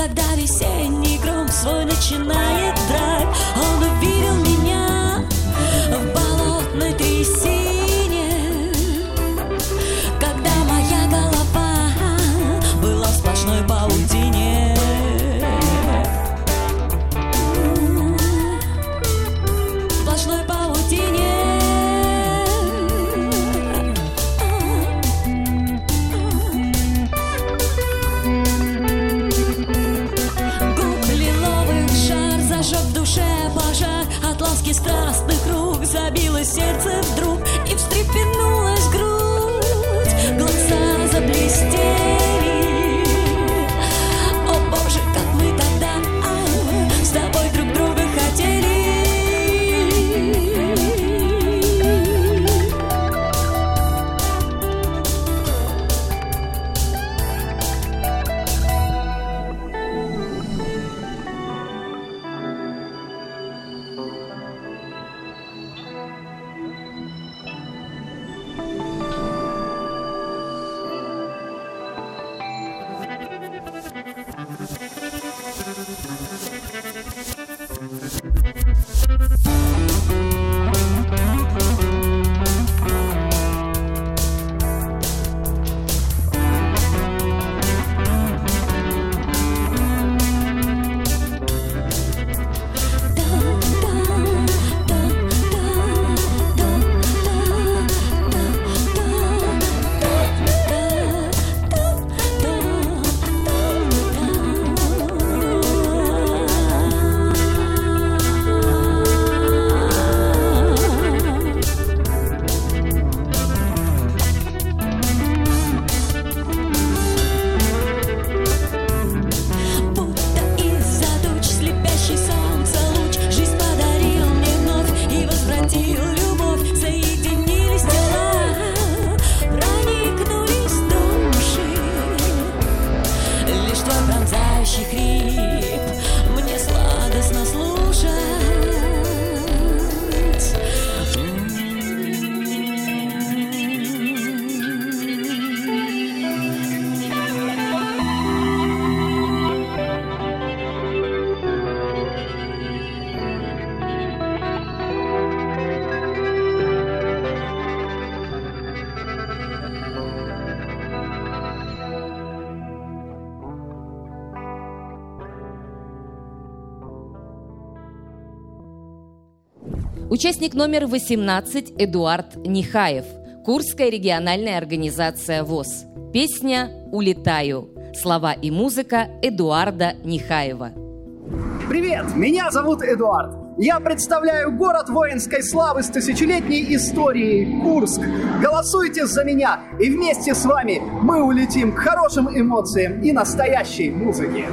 Когда весенний гром свой начинает драть. Участник номер 18 Эдуард Нихаев, Курская региональная организация ВОЗ. Песня «Улетаю». Слова и музыка Эдуарда Нихаева. Привет, меня зовут Эдуард. Я представляю город воинской славы с тысячелетней историей Курск. Голосуйте за меня, и вместе с вами мы улетим к хорошим эмоциям и настоящей музыке.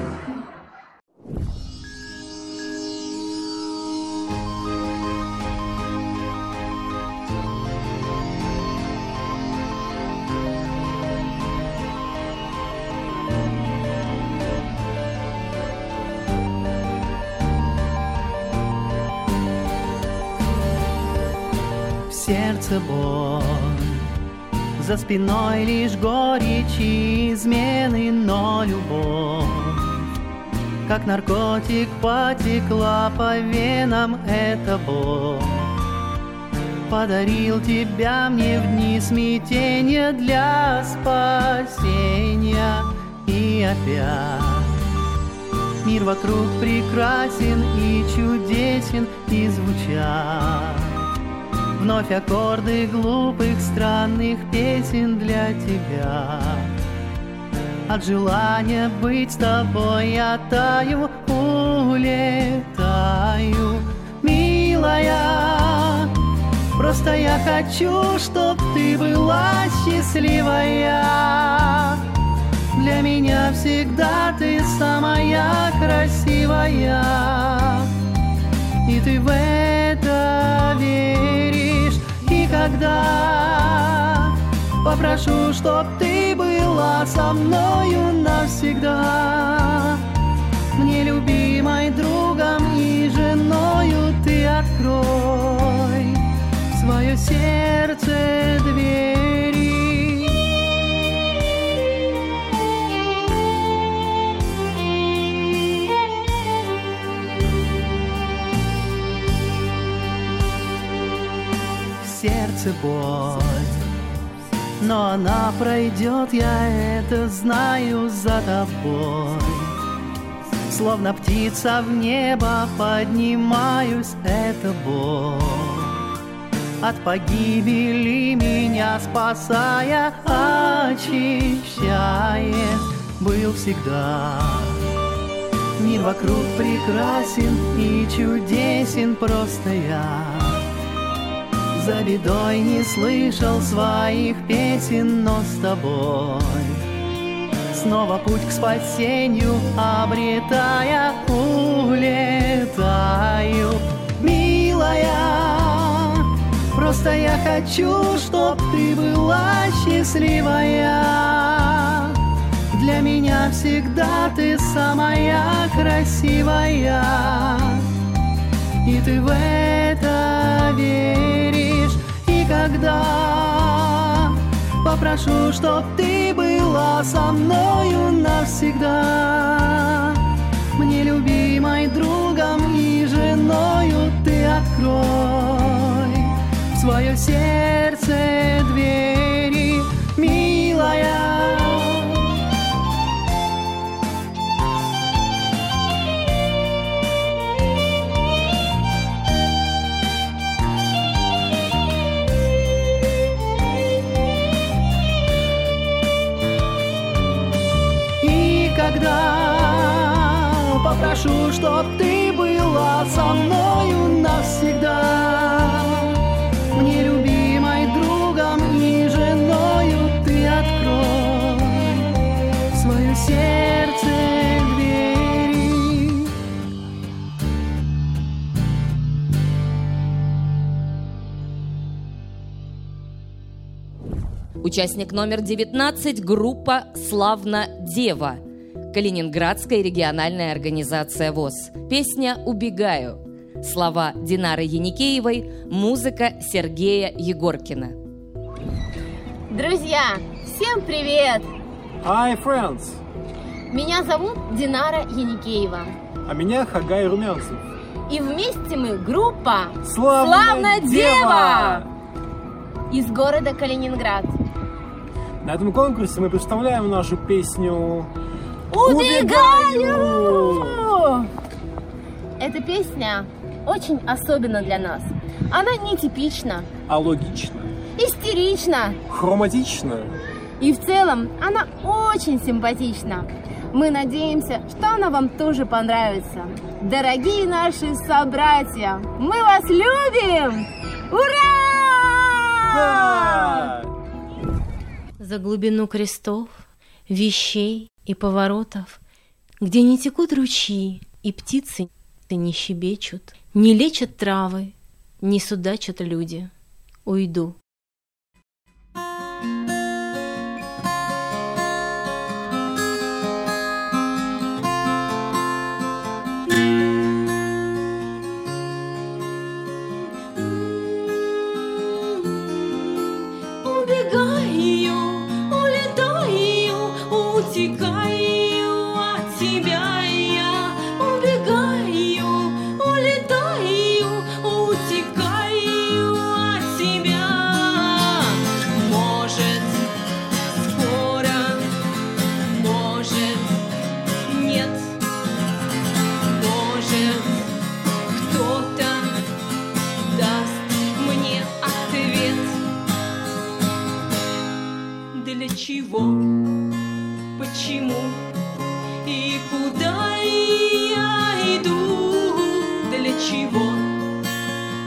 Спиной лишь горечь и измены, но любовь. Как наркотик потекла по венам эта боль Подарил тебя мне в дни смятения для спасения. И опять Мир вокруг прекрасен и чудесен и звучат Вновь аккорды глупых странных песен для тебя. От желания быть с тобой я таю, улетаю Милая, просто я хочу, чтоб ты была счастливая. Для меня всегда ты самая красивая. И ты в это веришь И когда попрошу, чтоб ты была со мною навсегда. Мне любимой другом и женою ты открой Свое сердце двери боль. Но она пройдет, я это знаю за тобой. Словно птица в небо поднимаюсь, это боль. От погибели меня спасая, очищает. Был всегда Мир вокруг прекрасен и чудесен просто я за бедой не слышал своих песен, но с тобой. Снова путь к спасению обретая, улетаю. Милая, просто я хочу, чтоб ты была счастливая. Для меня всегда ты самая красивая. И ты в это веришь И когда попрошу, чтоб ты была со мною навсегда. Мне любимой другом и женою ты открой В свое сердце двери, милая попрошу, чтоб ты была со мною навсегда Мне любимой другом и женою ты открой Свое сердце двери Участник номер 19 – группа «Славна Дева». Калининградская региональная организация ВОЗ. Песня «Убегаю». Слова Динары Яникеевой, музыка Сергея Егоркина. Друзья, всем привет! Hi, friends! Меня зовут Динара Яникеева. А меня Хагай Румянцев. И вместе мы группа Славная Дева! Из города Калининград. На этом конкурсе мы представляем нашу песню Убегаю! Эта песня очень особенна для нас. Она нетипична. А логично. истерична. Хроматично. И в целом она очень симпатична. Мы надеемся, что она вам тоже понравится. Дорогие наши собратья, мы вас любим! Ура! За глубину крестов, вещей и поворотов, Где не текут ручьи и птицы не щебечут, Не лечат травы, не судачат люди, Уйду. Чего? Почему? И куда я иду? Для чего?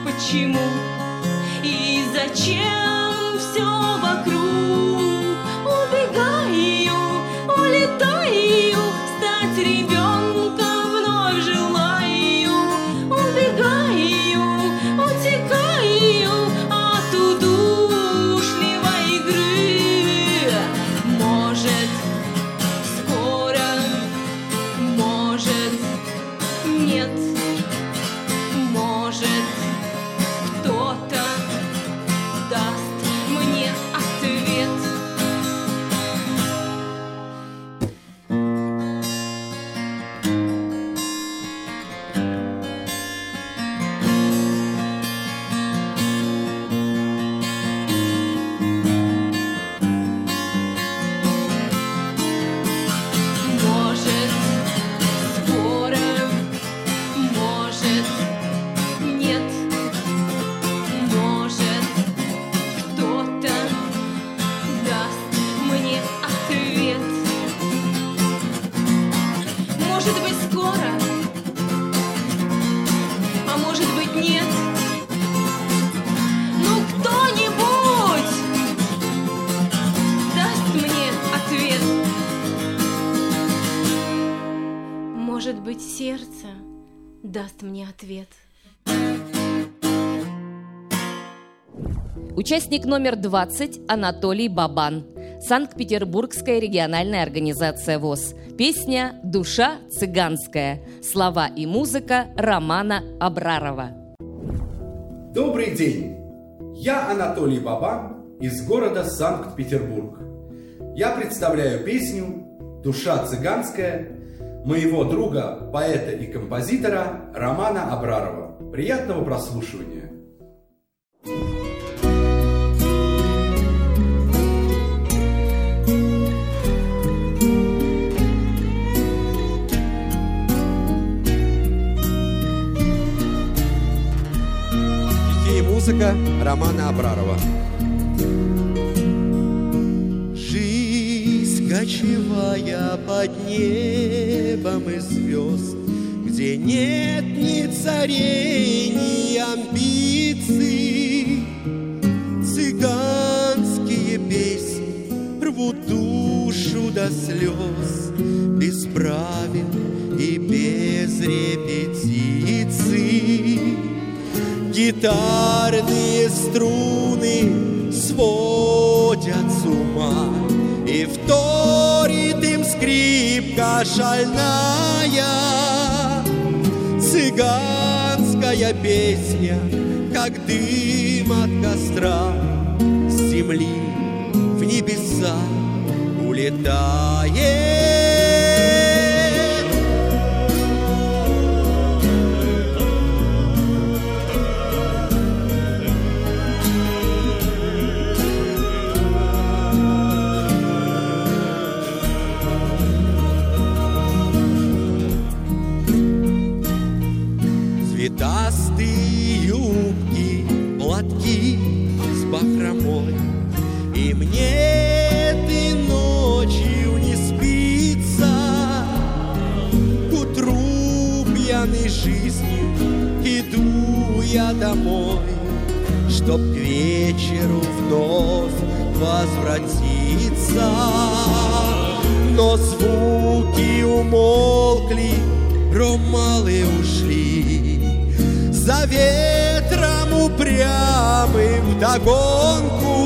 Почему? И зачем ответ. Участник номер 20 Анатолий Бабан. Санкт-Петербургская региональная организация ВОЗ. Песня «Душа цыганская». Слова и музыка Романа Абрарова. Добрый день! Я Анатолий Бабан из города Санкт-Петербург. Я представляю песню «Душа цыганская» моего друга, поэта и композитора Романа Абрарова. Приятного прослушивания! И музыка Романа Абрарова. Жизнь кочевая под небом и звезд, Где нет ни царей, ни амбиций. Цыганские песни рвут душу до слез, Без правил и без репетиций. Гитарные струны сводят с ума, И вторит им скрипка шальная. Цыганская песня, как дым от костра, С земли в небеса улетает. Домой, чтоб к вечеру вновь возвратиться. Но звуки умолкли, ромалы ушли, за ветром упрямым вдогонку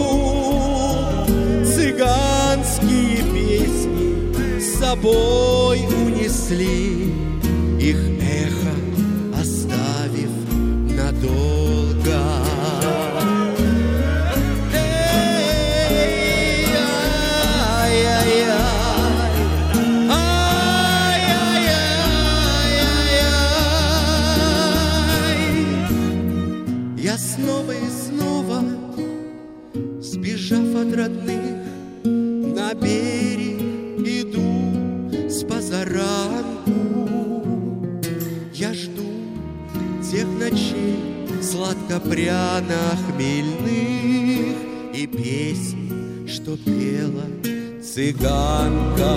Цыганские песни с собой унесли сладко-пряно-хмельных и песен, что пела цыганка.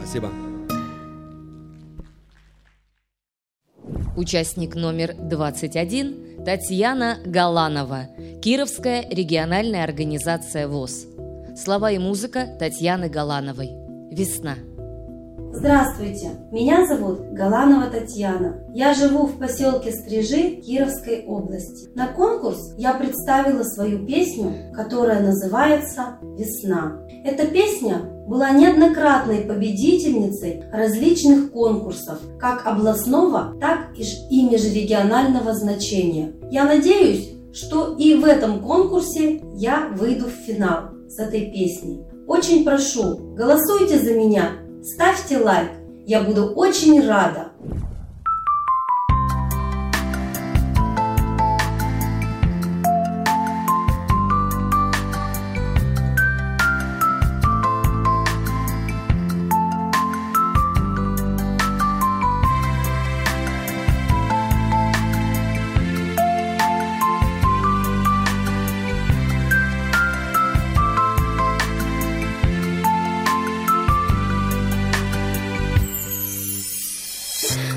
Спасибо. Участник номер 21 Татьяна Галанова, Кировская региональная организация ВОЗ. Слова и музыка Татьяны Галановой. Весна. Здравствуйте, меня зовут Галанова Татьяна. Я живу в поселке Стрижи Кировской области. На конкурс я представила свою песню, которая называется «Весна». Эта песня была неоднократной победительницей различных конкурсов, как областного, так и межрегионального значения. Я надеюсь, что и в этом конкурсе я выйду в финал с этой песней. Очень прошу, голосуйте за меня, ставьте лайк, я буду очень рада.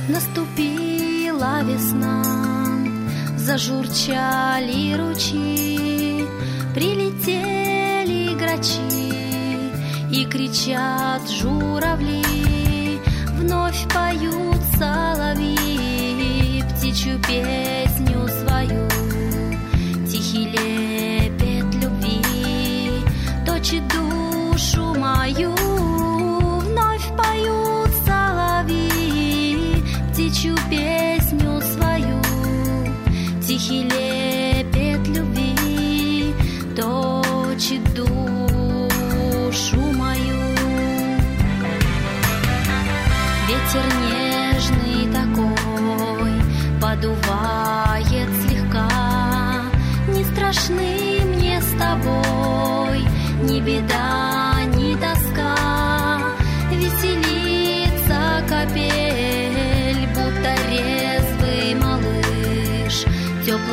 Наступила весна, зажурчали ручьи, прилетели грачи и кричат журавли, вновь поют соловьи птичью песню свою, тихий лепет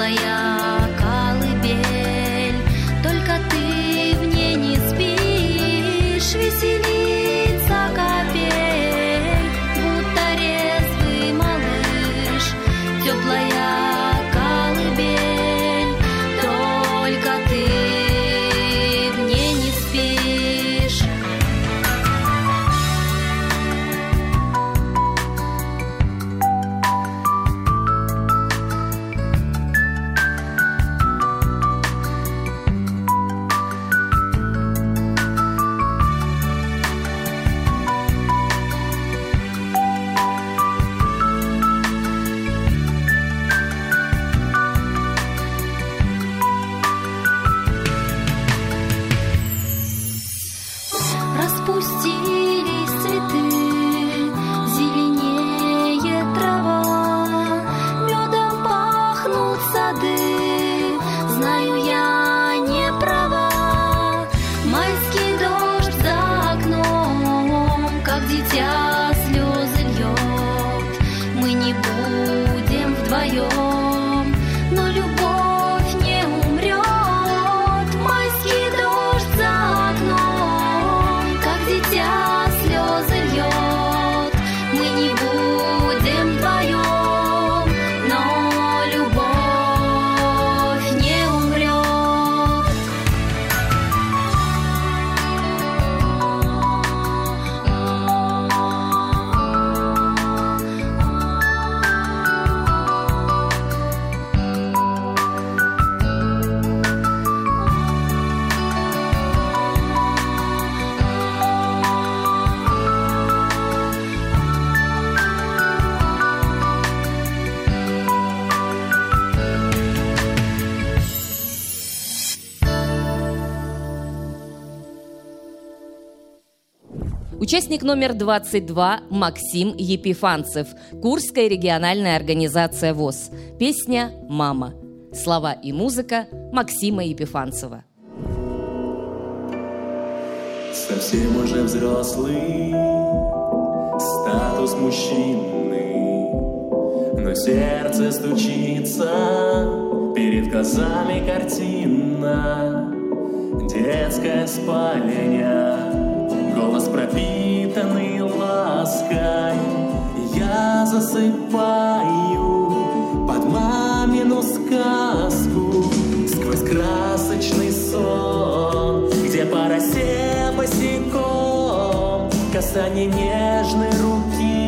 теплая Участник номер 22 – Максим Епифанцев, Курская региональная организация ВОЗ. Песня «Мама». Слова и музыка Максима Епифанцева. Совсем уже взрослый, статус мужчины, но сердце стучится, перед глазами картина, детская спальня Голос пропитанный лаской. Я засыпаю под мамину сказку Сквозь красочный сон Где по росе босиком Касание нежной руки.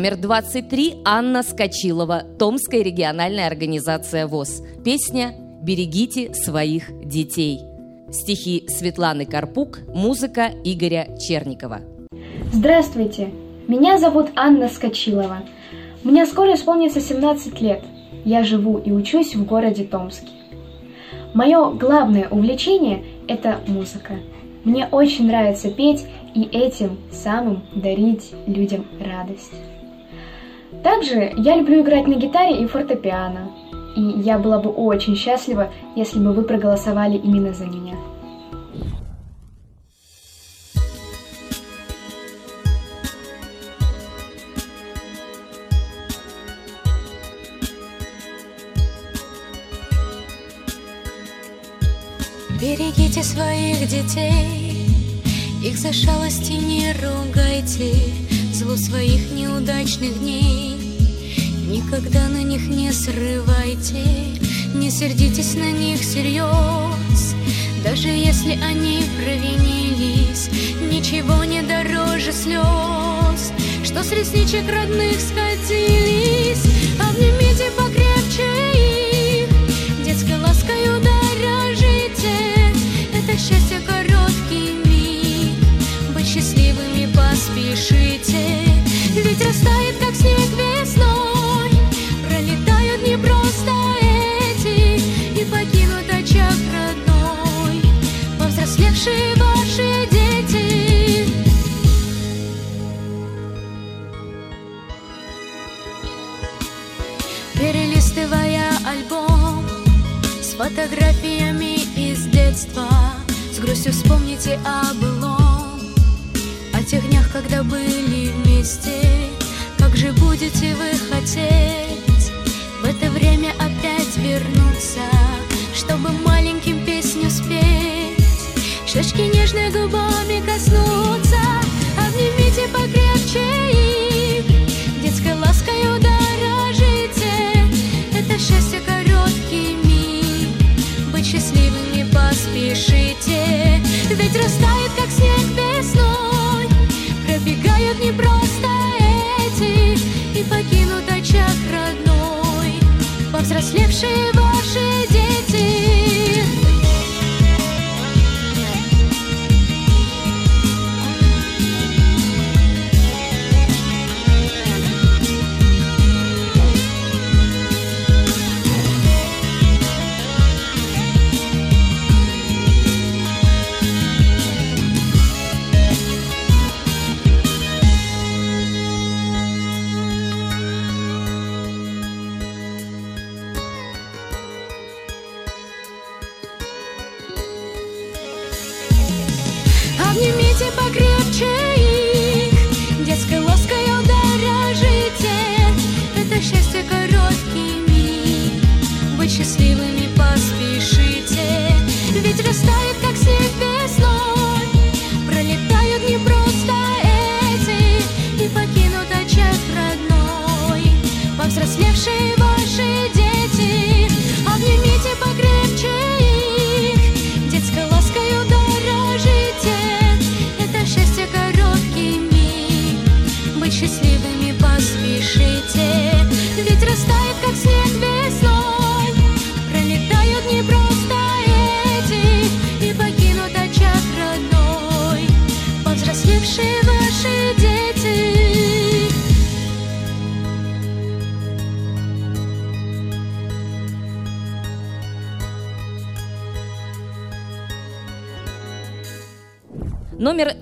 номер 23 Анна Скочилова, Томская региональная организация ВОЗ. Песня «Берегите своих детей». Стихи Светланы Карпук, музыка Игоря Черникова. Здравствуйте, меня зовут Анна Скочилова. Мне скоро исполнится 17 лет. Я живу и учусь в городе Томске. Мое главное увлечение – это музыка. Мне очень нравится петь и этим самым дарить людям радость. Также я люблю играть на гитаре и фортепиано. И я была бы очень счастлива, если бы вы проголосовали именно за меня. Берегите своих детей, их за шалости не ругайте зло своих неудачных дней. Никогда на них не срывайте, не сердитесь на них всерьез. Даже если они провинились, ничего не дороже слез, что с ресничек родных скатились. Обнимите фотографиями из детства, с грустью вспомните о былом, о тех днях, когда были вместе. Как же будете вы хотеть в это время опять вернуться, чтобы маленьким песню спеть, щечки нежной губами коснуться, ведь растает, как снег весной, пробегают не просто эти и покинут очаг родной, повзрослевшие ваши дети.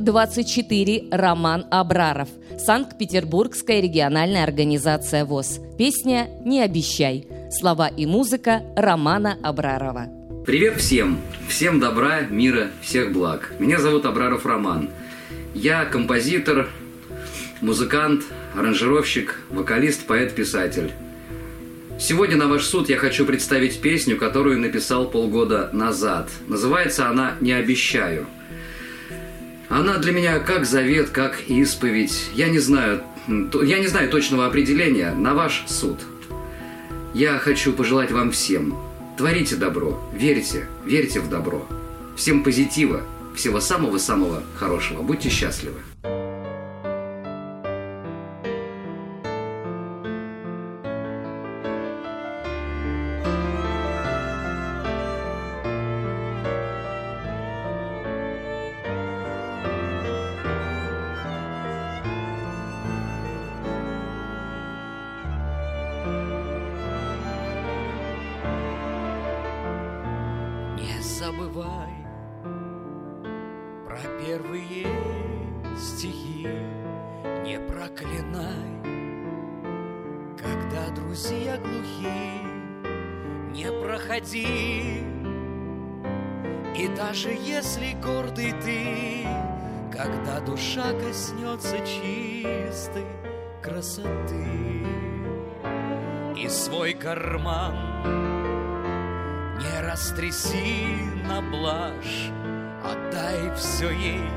24. Роман Абраров. Санкт-Петербургская региональная организация ВОЗ. Песня «Не обещай». Слова и музыка Романа Абрарова. Привет всем! Всем добра, мира, всех благ. Меня зовут Абраров Роман. Я композитор, музыкант, аранжировщик, вокалист, поэт, писатель. Сегодня на ваш суд я хочу представить песню, которую написал полгода назад. Называется она «Не обещаю». Она для меня как завет, как исповедь. Я не знаю, я не знаю точного определения. На ваш суд. Я хочу пожелать вам всем. Творите добро, верьте, верьте в добро. Всем позитива, всего самого-самого хорошего. Будьте счастливы. Растряси на блажь, отдай все ей,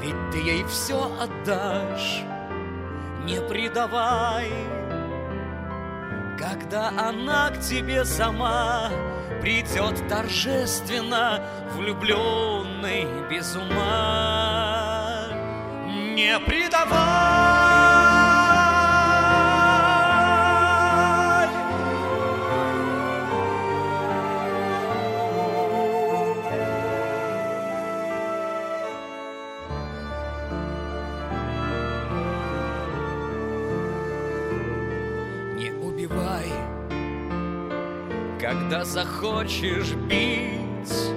ведь ты ей все отдашь, не предавай. Когда она к тебе сама придет торжественно, влюбленный без ума, не предавай. Когда захочешь бить,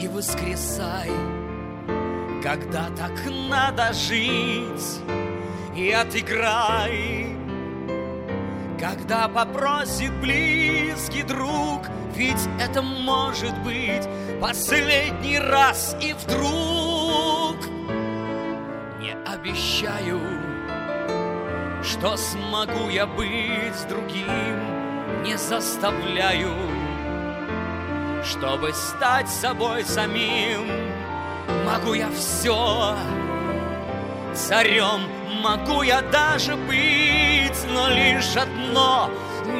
и воскресай, когда так надо жить, и отыграй, когда попросит близкий друг, ведь это может быть последний раз и вдруг. Не обещаю что смогу я быть другим, не заставляю, чтобы стать собой самим. Могу я все, царем могу я даже быть, но лишь одно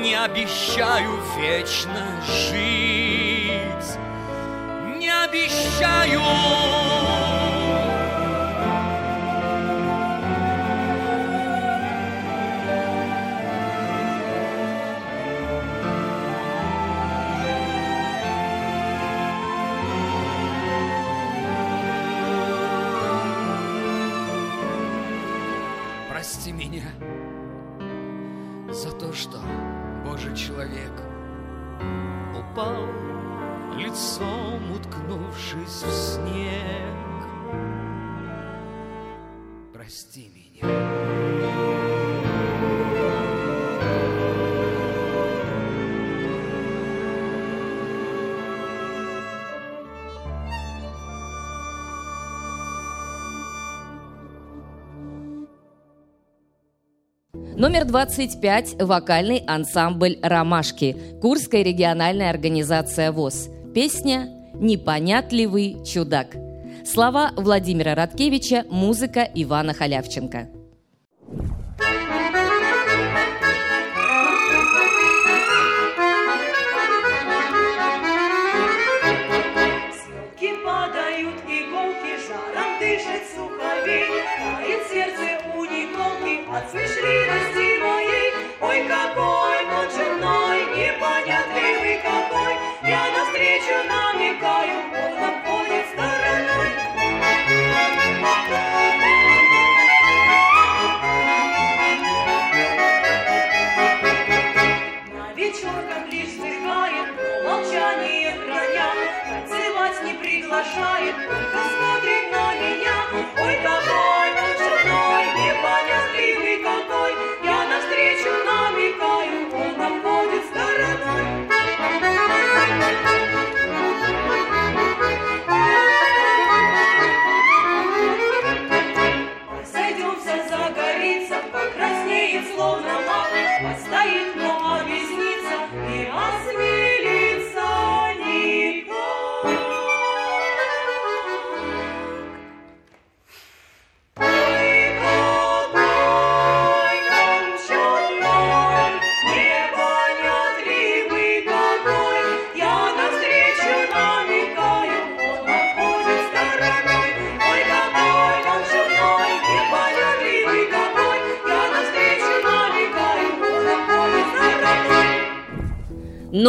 не обещаю вечно жить. Не обещаю. Номер 25 – вокальный ансамбль «Ромашки», Курская региональная организация ВОЗ. Песня «Непонятливый чудак». Слова Владимира Радкевича, музыка Ивана Халявченко.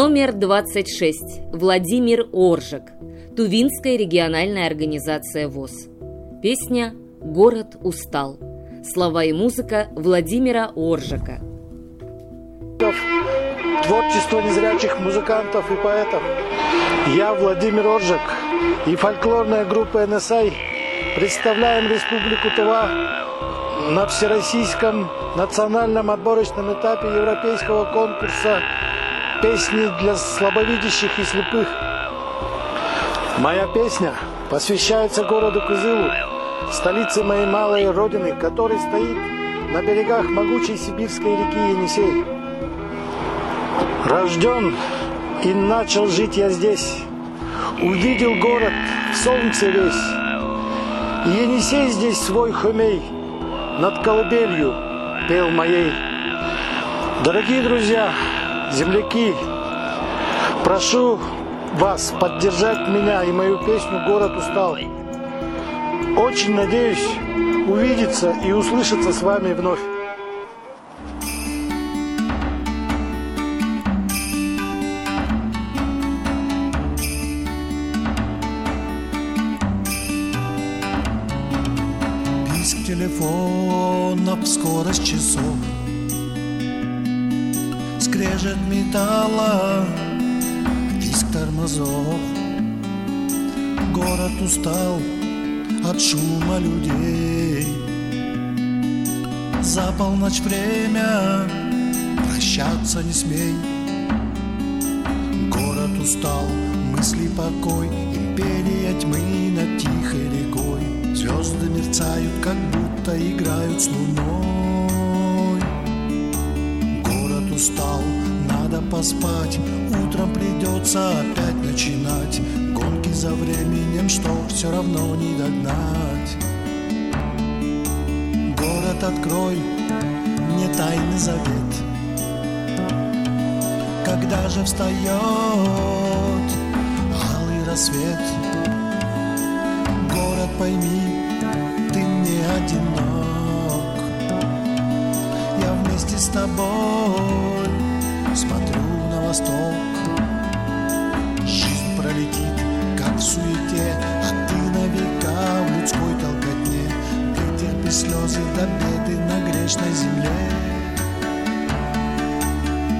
Номер 26. Владимир Оржик. Тувинская региональная организация ВОЗ. Песня «Город устал». Слова и музыка Владимира Оржика. творчество незрячих музыкантов и поэтов. Я, Владимир Оржик, и фольклорная группа НСАИ представляем Республику Тува на всероссийском национальном отборочном этапе европейского конкурса «Песни для слабовидящих и слепых». Моя песня посвящается городу Кызылу, столице моей малой родины, который стоит на берегах могучей сибирской реки Енисей. Рожден И начал жить я здесь. Увидел город солнце весь. Енисей здесь свой хомей над колыбелью пел моей. Дорогие друзья, земляки, прошу вас поддержать меня и мою песню «Город устал». Очень надеюсь увидеться и услышаться с вами вновь. Металла, виск тормозов. Город устал от шума людей. За полночь время прощаться не смей. Город устал, мысли покой Империя тьмы над тихой рекой. Звезды мерцают, как будто играют с луной поспать. Утром придется опять начинать. Гонки за временем, что все равно не догнать. Город открой, мне тайный завет. Когда же встает алый рассвет? Город пойми, ты не одинок. Я вместе с тобой смотрю восток. Жизнь пролетит, как в суете А ты на века в людской толкотне Вытерпи слезы до беды на грешной земле.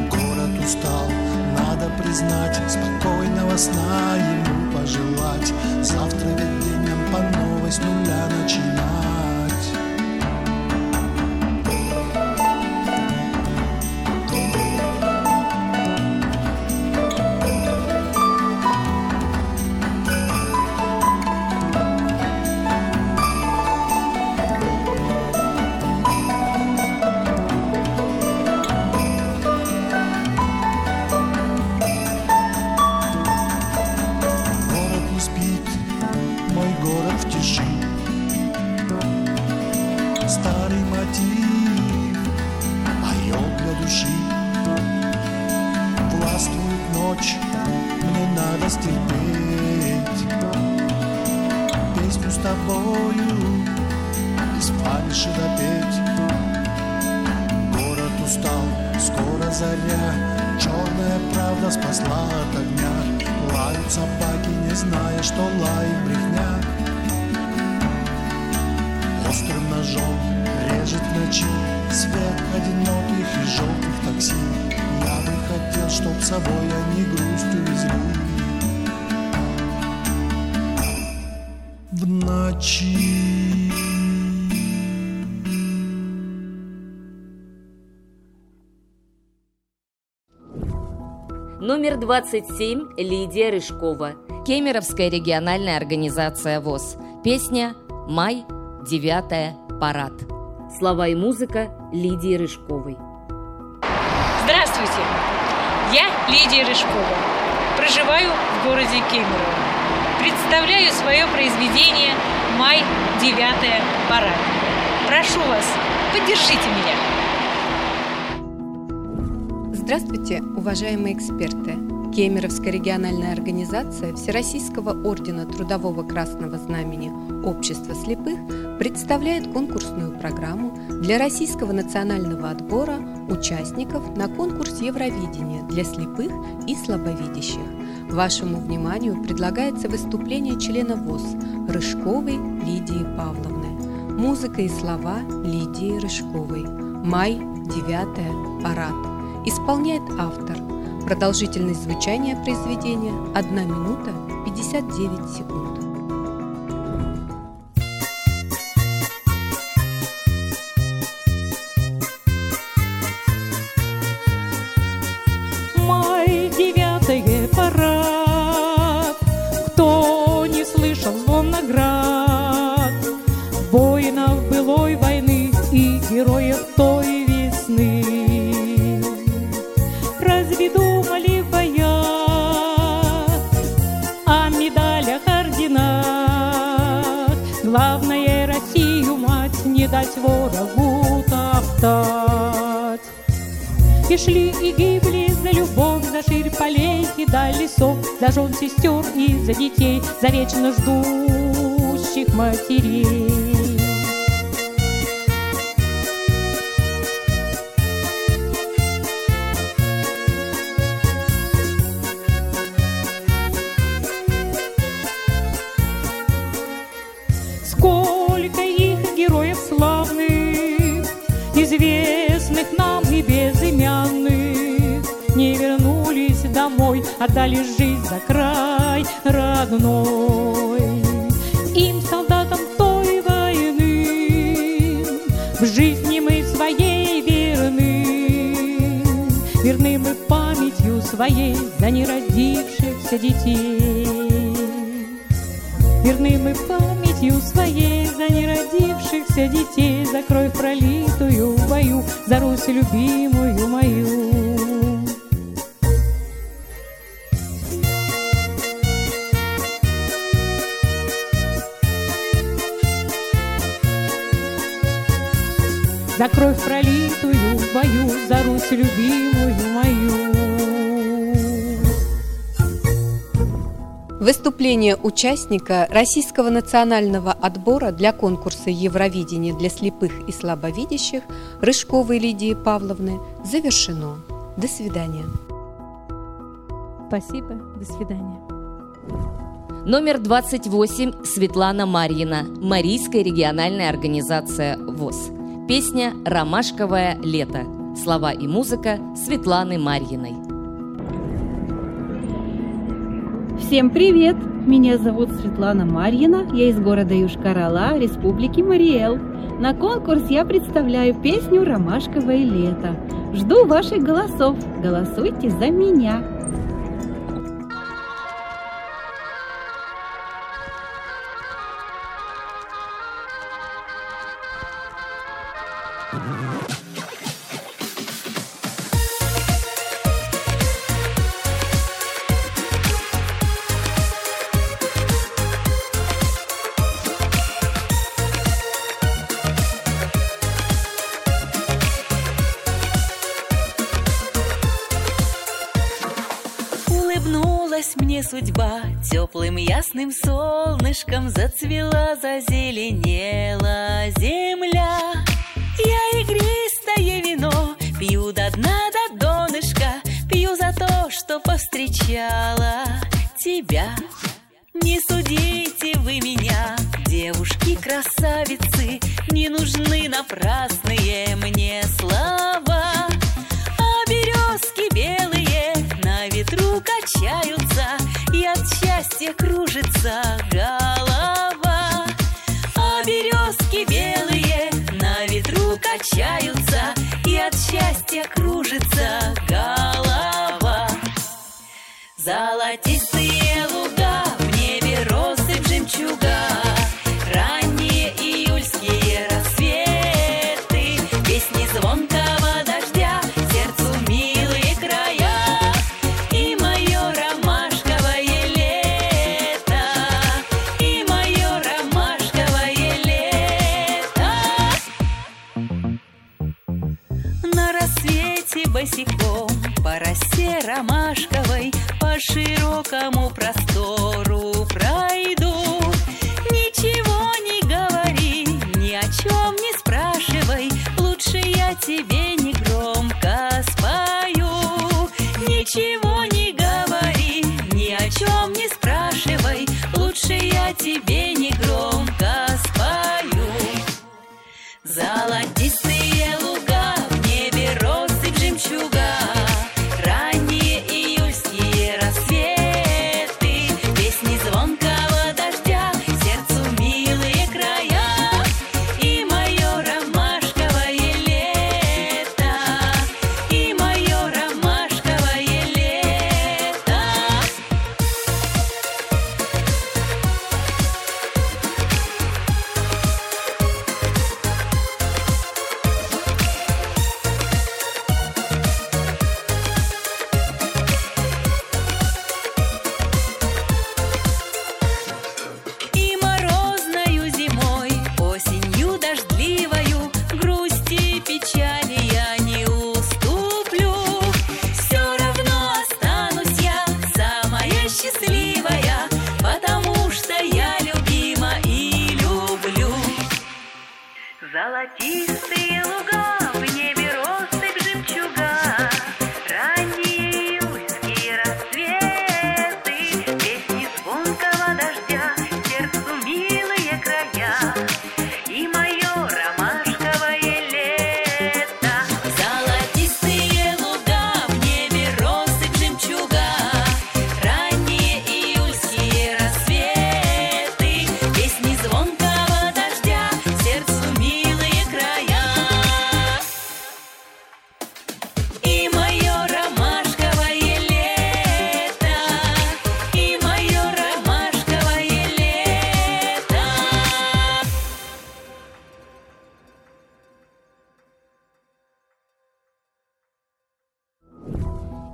Город устал, надо признать Спокойного сна ему пожелать. Завтра ведь нам по новой с нуля начинать Номер 27 Лидия Рыжкова. Кемеровская региональная организация ВОЗ. Песня «Май. 9. Парад». Слова и музыка Лидии Рыжковой. Здравствуйте! Я Лидия Рыжкова. Проживаю в городе Кемерово. Представляю свое произведение «Май. 9. Парад». Прошу вас, поддержите меня. Здравствуйте, уважаемые эксперты! Кемеровская региональная организация Всероссийского ордена Трудового Красного Знамени Общества слепых представляет конкурсную программу для Российского национального отбора участников на конкурс Евровидения для слепых и слабовидящих. Вашему вниманию предлагается выступление члена ВОЗ Рыжковой Лидии Павловны. Музыка и слова Лидии Рыжковой. Май, 9 парад. Исполняет автор. Продолжительность звучания произведения 1 минута 59 секунд. Дать ворогу топтать. И шли и гибли за любовь, за ширь полей и до лесов, За жен сестер и за детей, за вечно ждущих матерей. Отдали жизнь за край родной. Им, солдатам той войны, в жизни мы своей верны, верны мы памятью своей за неродившихся детей. Верны мы памятью своей за неродившихся детей, За кровь пролитую в бою, за Русь любимую мою. За кровь пролитую в бою, за Русь любимую мою. Выступление участника Российского национального отбора для конкурса Евровидения для слепых и слабовидящих Рыжковой Лидии Павловны завершено. До свидания. Спасибо, до свидания. Номер 28 Светлана Марьина, Марийская региональная организация ВОЗ. Песня «Ромашковое лето». Слова и музыка Светланы Марьиной. Всем привет! Меня зовут Светлана Марьина, я из города Южкар-Ола, Республики Мариэл. На конкурс я представляю песню «Ромашковое лето». Жду ваших голосов, голосуйте за меня. Ясным солнышком Зацвела, зазеленела земля. Я игристое вино пью до дна, до донышка, Пью за то, что повстречала тебя. Не судите вы меня, девушки-красавицы, Не нужны напрасные мне слова. А березки белые на ветру качаются, счастья кружится голова. А березки белые на ветру качаются, И от счастья кружится голова. Золотистые широкому простору пройду. Ничего не говори, ни о чем не спрашивай Лучше я тебе не громко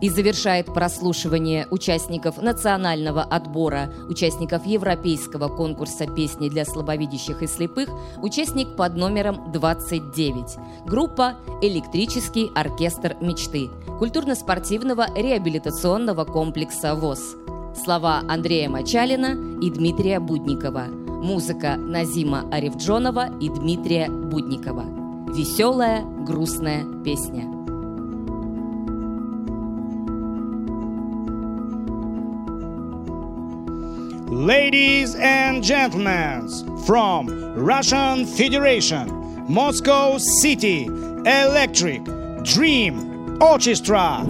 и завершает прослушивание участников национального отбора, участников Европейского конкурса песни для слабовидящих и слепых, участник под номером 29. Группа «Электрический оркестр мечты» культурно-спортивного реабилитационного комплекса ВОЗ. Слова Андрея Мачалина и Дмитрия Будникова. Музыка Назима Арифджонова и Дмитрия Будникова. Веселая, грустная песня. Ladies and gentlemen, from Russian Federation, Moscow City, Electric Dream Orchestra.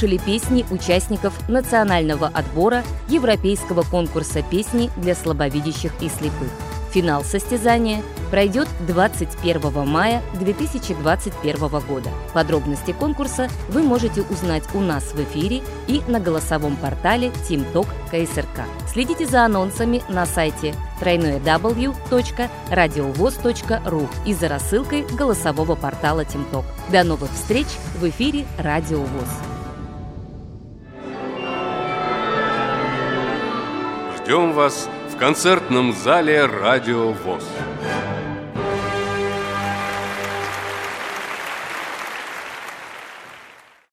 Слушали песни участников национального отбора Европейского конкурса песни для слабовидящих и слепых. Финал состязания пройдет 21 мая 2021 года. Подробности конкурса вы можете узнать у нас в эфире и на голосовом портале TeamTalk КСРК. Следите за анонсами на сайте www.radiovoz.ru и за рассылкой голосового портала TeamTalk. До новых встреч в эфире Радио ВОЗ. Ждем вас в концертном зале «Радио ВОЗ».